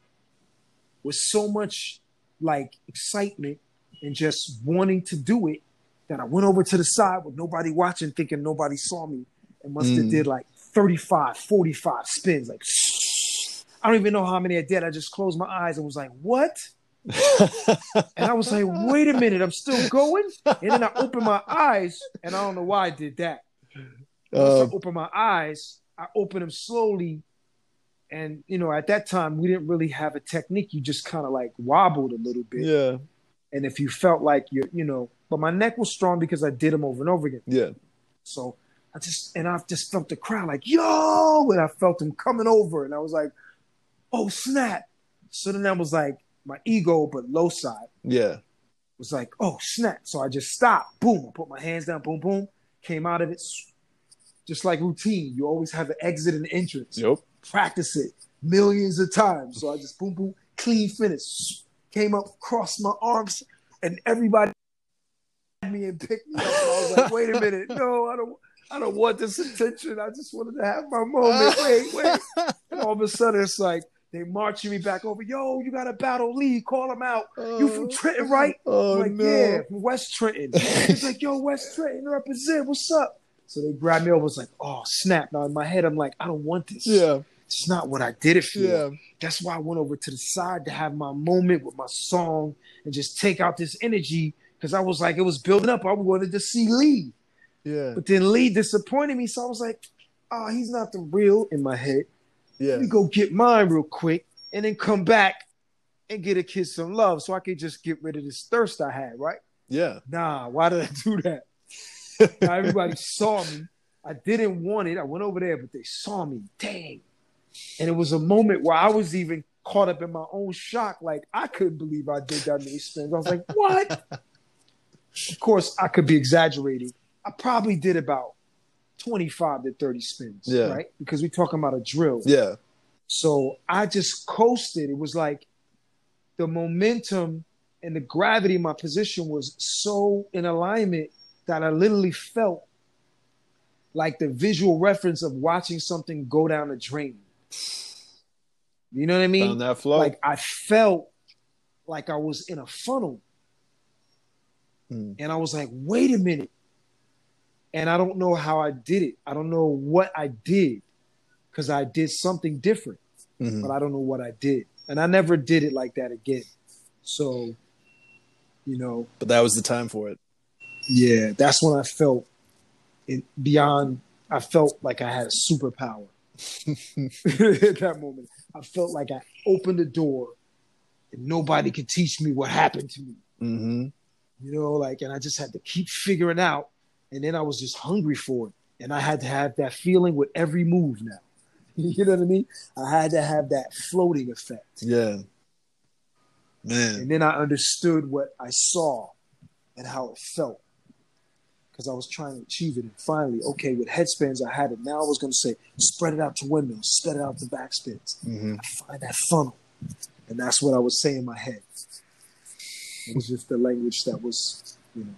with so much like excitement and just wanting to do it that I went over to the side with nobody watching, thinking nobody saw me, and must have Mm. did like 35, 45 spins. Like I don't even know how many I did. I just closed my eyes and was like, "What?" and I was like, wait a minute, I'm still going. And then I opened my eyes, and I don't know why I did that. Uh, I opened my eyes, I opened them slowly. And you know, at that time, we didn't really have a technique. You just kind of like wobbled a little bit. Yeah. And if you felt like you're, you know, but my neck was strong because I did them over and over again. Yeah. So I just and I just felt the crowd like, yo, and I felt them coming over, and I was like, oh snap. So then that was like, my ego, but low side. Yeah. Was like, oh snap. So I just stopped. Boom. I put my hands down, boom, boom. Came out of it. Just like routine. You always have the exit and entrance. Yep. Practice it millions of times. So I just boom, boom, clean finish. Came up, crossed my arms, and everybody me and picked me up. I was like, wait a minute, no, I don't I don't want this attention. I just wanted to have my moment. Wait, wait. And all of a sudden it's like they marching me back over. Yo, you got a battle Lee. Call him out. you from oh. Trenton, right? Oh, I'm like, no. yeah, from West Trenton. He's like, yo, West Trenton, represent. What's up? So they grabbed me over. Was like, oh, snap. Now in my head, I'm like, I don't want this. Yeah. It's not what I did it for. Yeah. That's why I went over to the side to have my moment with my song and just take out this energy because I was like, it was building up. I wanted to see Lee. Yeah. But then Lee disappointed me. So I was like, oh, he's not the real in my head. Yeah. Let me go get mine real quick and then come back and get a kid some love so I could just get rid of this thirst I had, right? Yeah. Nah, why did I do that? now everybody saw me. I didn't want it. I went over there, but they saw me. Dang. And it was a moment where I was even caught up in my own shock. Like, I couldn't believe I did that many spins. I was like, what? of course, I could be exaggerating. I probably did about 25 to 30 spins, Yeah. right? Because we're talking about a drill. Yeah. So I just coasted. It was like the momentum and the gravity of my position was so in alignment that I literally felt like the visual reference of watching something go down a drain. You know what I mean? Found that flow. Like I felt like I was in a funnel. Hmm. And I was like, wait a minute. And I don't know how I did it. I don't know what I did because I did something different, Mhm. but I don't know what I did. And I never did it like that again. So, you know, But that was the time for it. yeah, that's when I felt it beyond, I felt like I had a superpower at that moment. I felt like I opened the door and nobody could teach me what happened to me. Mm-hmm. you know, like, and I just had to keep figuring out. And then I was just hungry for it. And I had to have that feeling with every move now. you know what I mean? I had to have that floating effect. Yeah. Man. And then I understood what I saw and how it felt. Because I was trying to achieve it. And finally, okay, with headspins, I had it. Now I was going to say, spread it out to windmills, spread it out to backspins. Mm-hmm. I find that funnel. And that's what I was saying in my head. It was just the language that was, you know,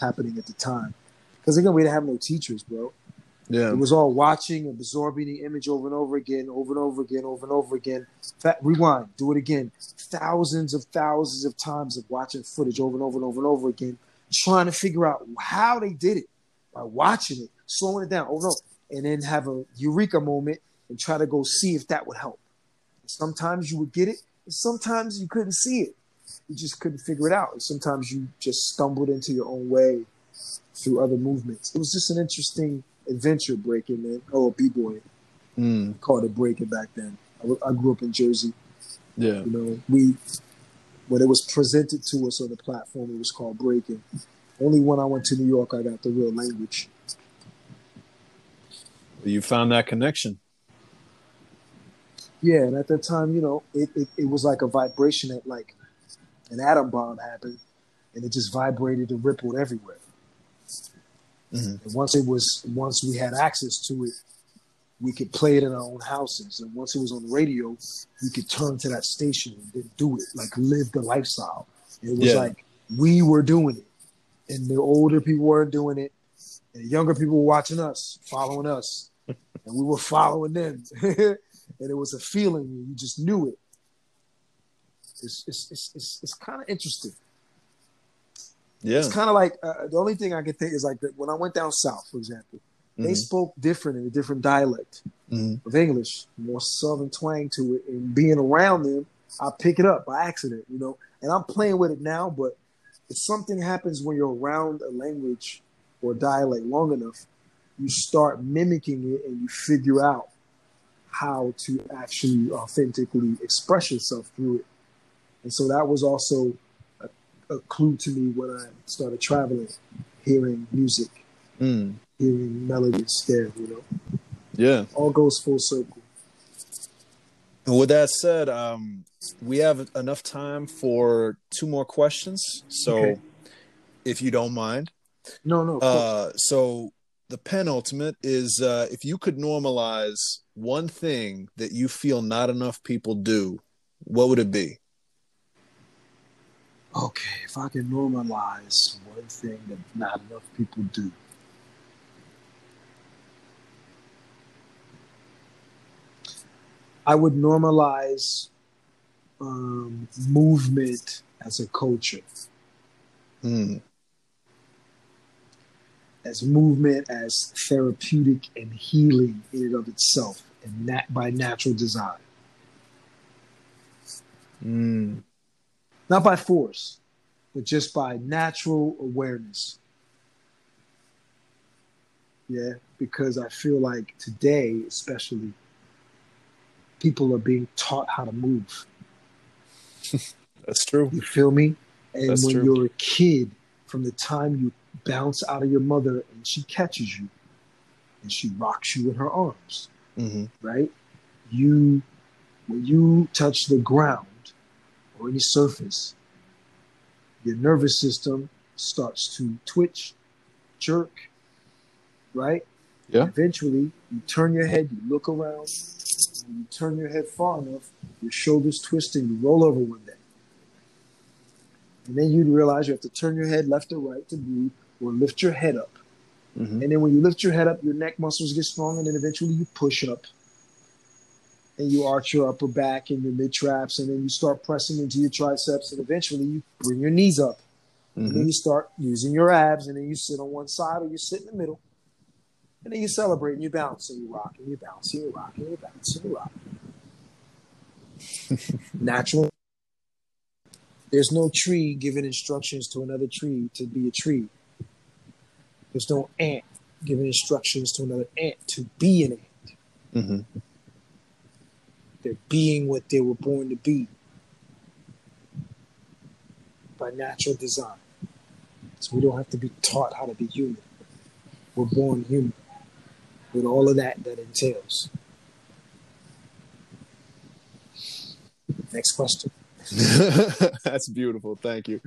happening at the time. Because again, we didn't have no teachers, bro. Yeah. It was all watching, and absorbing the image over and over again, over and over again, over and over again. Fa- rewind, do it again. Thousands of thousands of times of watching footage over and over and over and over again, trying to figure out how they did it by watching it, slowing it down over and over, and then have a eureka moment and try to go see if that would help. Sometimes you would get it, and sometimes you couldn't see it. You just couldn't figure it out. And sometimes you just stumbled into your own way through other movements. It was just an interesting adventure breaking, man. Oh, b-boy. Mm. Called it breaking back then. I grew up in Jersey. Yeah. You know, we when it was presented to us on the platform, it was called breaking. Only when I went to New York, I got the real language. You found that connection. Yeah, and at that time, you know, it, it, it was like a vibration that like an atom bomb happened, and it just vibrated and rippled everywhere. Mhm. And once it was, once we had access to it, we could play it in our own houses. And once it was on the radio, we could turn to that station and then do it, like live the lifestyle. It was Yeah. like we were doing it, and the older people weren't doing it, and the younger people were watching us, following us, and we were following them. and it was a feeling you just knew it. It's it's it's it's, it's kind of interesting. Yeah. It's kind of like uh, the only thing I can think is like that when I went down south, for example, they Mhm. spoke different in a different dialect Mhm. of English, more southern twang to it, and being around them, I pick it up by accident, you know, and I'm playing with it now. But if something happens when you're around a language or dialect long enough, you start mimicking it and you figure out how to actually authentically express yourself through it. And so that was also a, a clue to me when I started traveling, hearing music, Mm. Hearing melodies there, you know. Yeah. All goes full circle. And with that said, um, we have enough time for two more questions. So, Okay. if you don't mind, No, no. uh, so the penultimate is uh, if you could normalize one thing that you feel not enough people do, what would it be? Okay, if I can normalize one thing that not enough people do. I would normalize um, movement as a culture, Mm. as movement as therapeutic and healing in and of itself, and nat- by natural design, Mm. not by force, but just by natural awareness. Yeah, because I feel like today, especially, people are being taught how to move. That's true. You feel me? And That's when true. you're a kid, from the time you bounce out of your mother and she catches you and she rocks you in her arms, hmm right? You, when you touch the ground or any surface, your nervous system starts to twitch, jerk, right? Yeah. Eventually, you turn your head, you look around. When you turn your head far enough, your shoulders twist and you roll over one day. And then you realize you have to turn your head left or right to breathe or lift your head up. hmm And then when you lift your head up, your neck muscles get strong, and then eventually you push up. And you arch your upper back and your mid traps, and then you start pressing into your triceps, and eventually you bring your knees up. And hmm then you start using your abs, and then you sit on one side or you sit in the middle. And then you celebrate and you bounce and you rock and you bounce and you rock and you bounce and you rock. Natural. There's no tree giving instructions to another tree to be a tree. There's no ant giving instructions to another ant to be an ant. hmm They're being what they were born to be by natural design. So we don't have to be taught how to be human. We're born human with all of that that entails. Next question. That's beautiful. Thank you.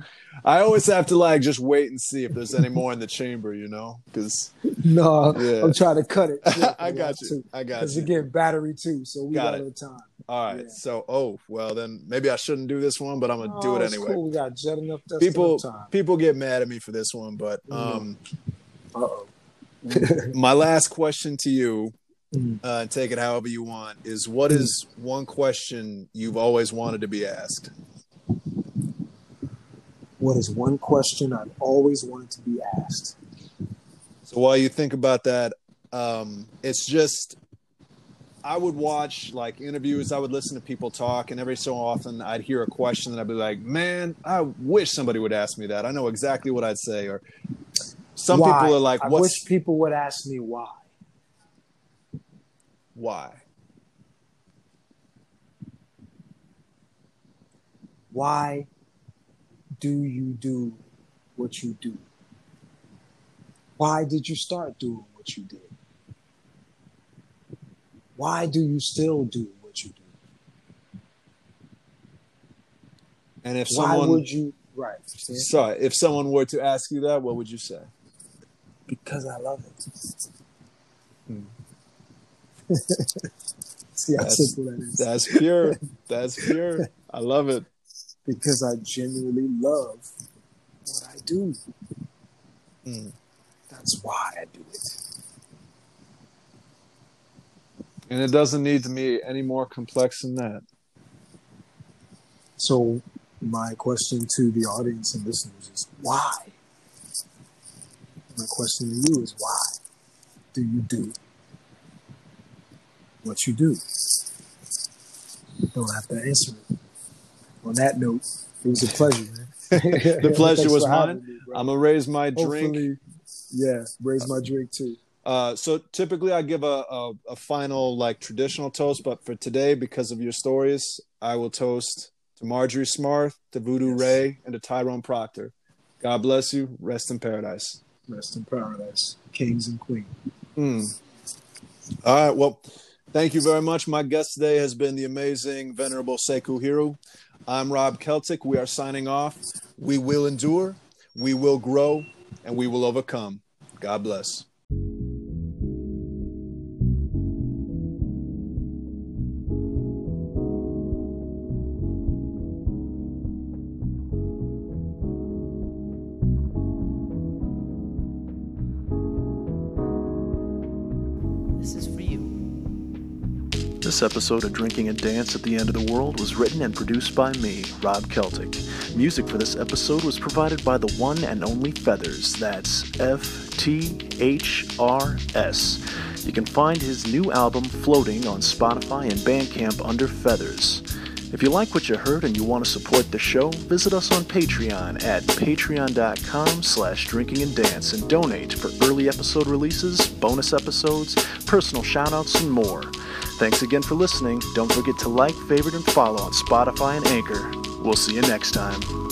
I always have to like just wait and see if there's any more in the chamber, you know, because No, Yeah. I'm trying to cut it. I got you. I got you. Because you. again, battery too, so we Got got, it. no time. All right. Yeah. So, oh, well, then maybe I shouldn't do this one, but I'm gonna do Oh, it anyway. Cool. We got just enough, People, enough people get mad at me for this one, but Mm. um, Uh oh. my last question to you, Mm. uh, take it however you want, is what is one question you've always wanted to be asked? What is one question I've always wanted to be asked? So while you think about that, um, it's just I would watch like interviews, I would listen to people talk, and every so often I'd hear a question and I'd be like, "Man, I wish somebody would ask me that. I know exactly what I'd say." Or some Why? people are like, I wish people would ask me why. why?" Why do you do what you do? Why did you start doing what you did? Why do you still do what you do? And if Why someone, would you? Right. sorry, if someone were to ask you that, what would you say? Because I love it. Hmm. See how That's- simple that is. That's pure. That's pure. I love it. because I genuinely love what I do. Mm. That's why I do it. And it doesn't need to be any more complex than that. So, my question to the audience and listeners is why? My question to you is why do you do what you do? You don't have to answer it. on that note, it was a pleasure, man. the pleasure was mine. Me, I'm gonna raise my Hopefully, drink. Yeah, raise my drink too. Uh, so typically I give a, a, a final like traditional toast, but for today, because of your stories, I will toast to Marjory Smarth, to Voodoo yes. Ray, and to Tyrone Proctor. God bless you. Rest in paradise. Rest in paradise, kings and queens. Mm. All right. Well, thank you very much. My guest today has been the amazing, venerable Sekou Heru. I'm Rob Celtic. We are signing off. We will endure, we will grow, and we will overcome. God bless. This episode of Drinking and Dance at the End of the World was written and produced by me, Rob Celtic. Music for this episode was provided by the one and only Feathers. That's F T H R S. You can find his new album Floating on Spotify and Bandcamp under Feathers. If you like what you heard and you want to support the show, visit us on Patreon at patreon.com slash drinking and dance and donate for early episode releases, bonus episodes, personal shoutouts, and more. Thanks again for listening. Don't forget to like, favorite, and follow on Spotify and Anchor. We'll see you next time.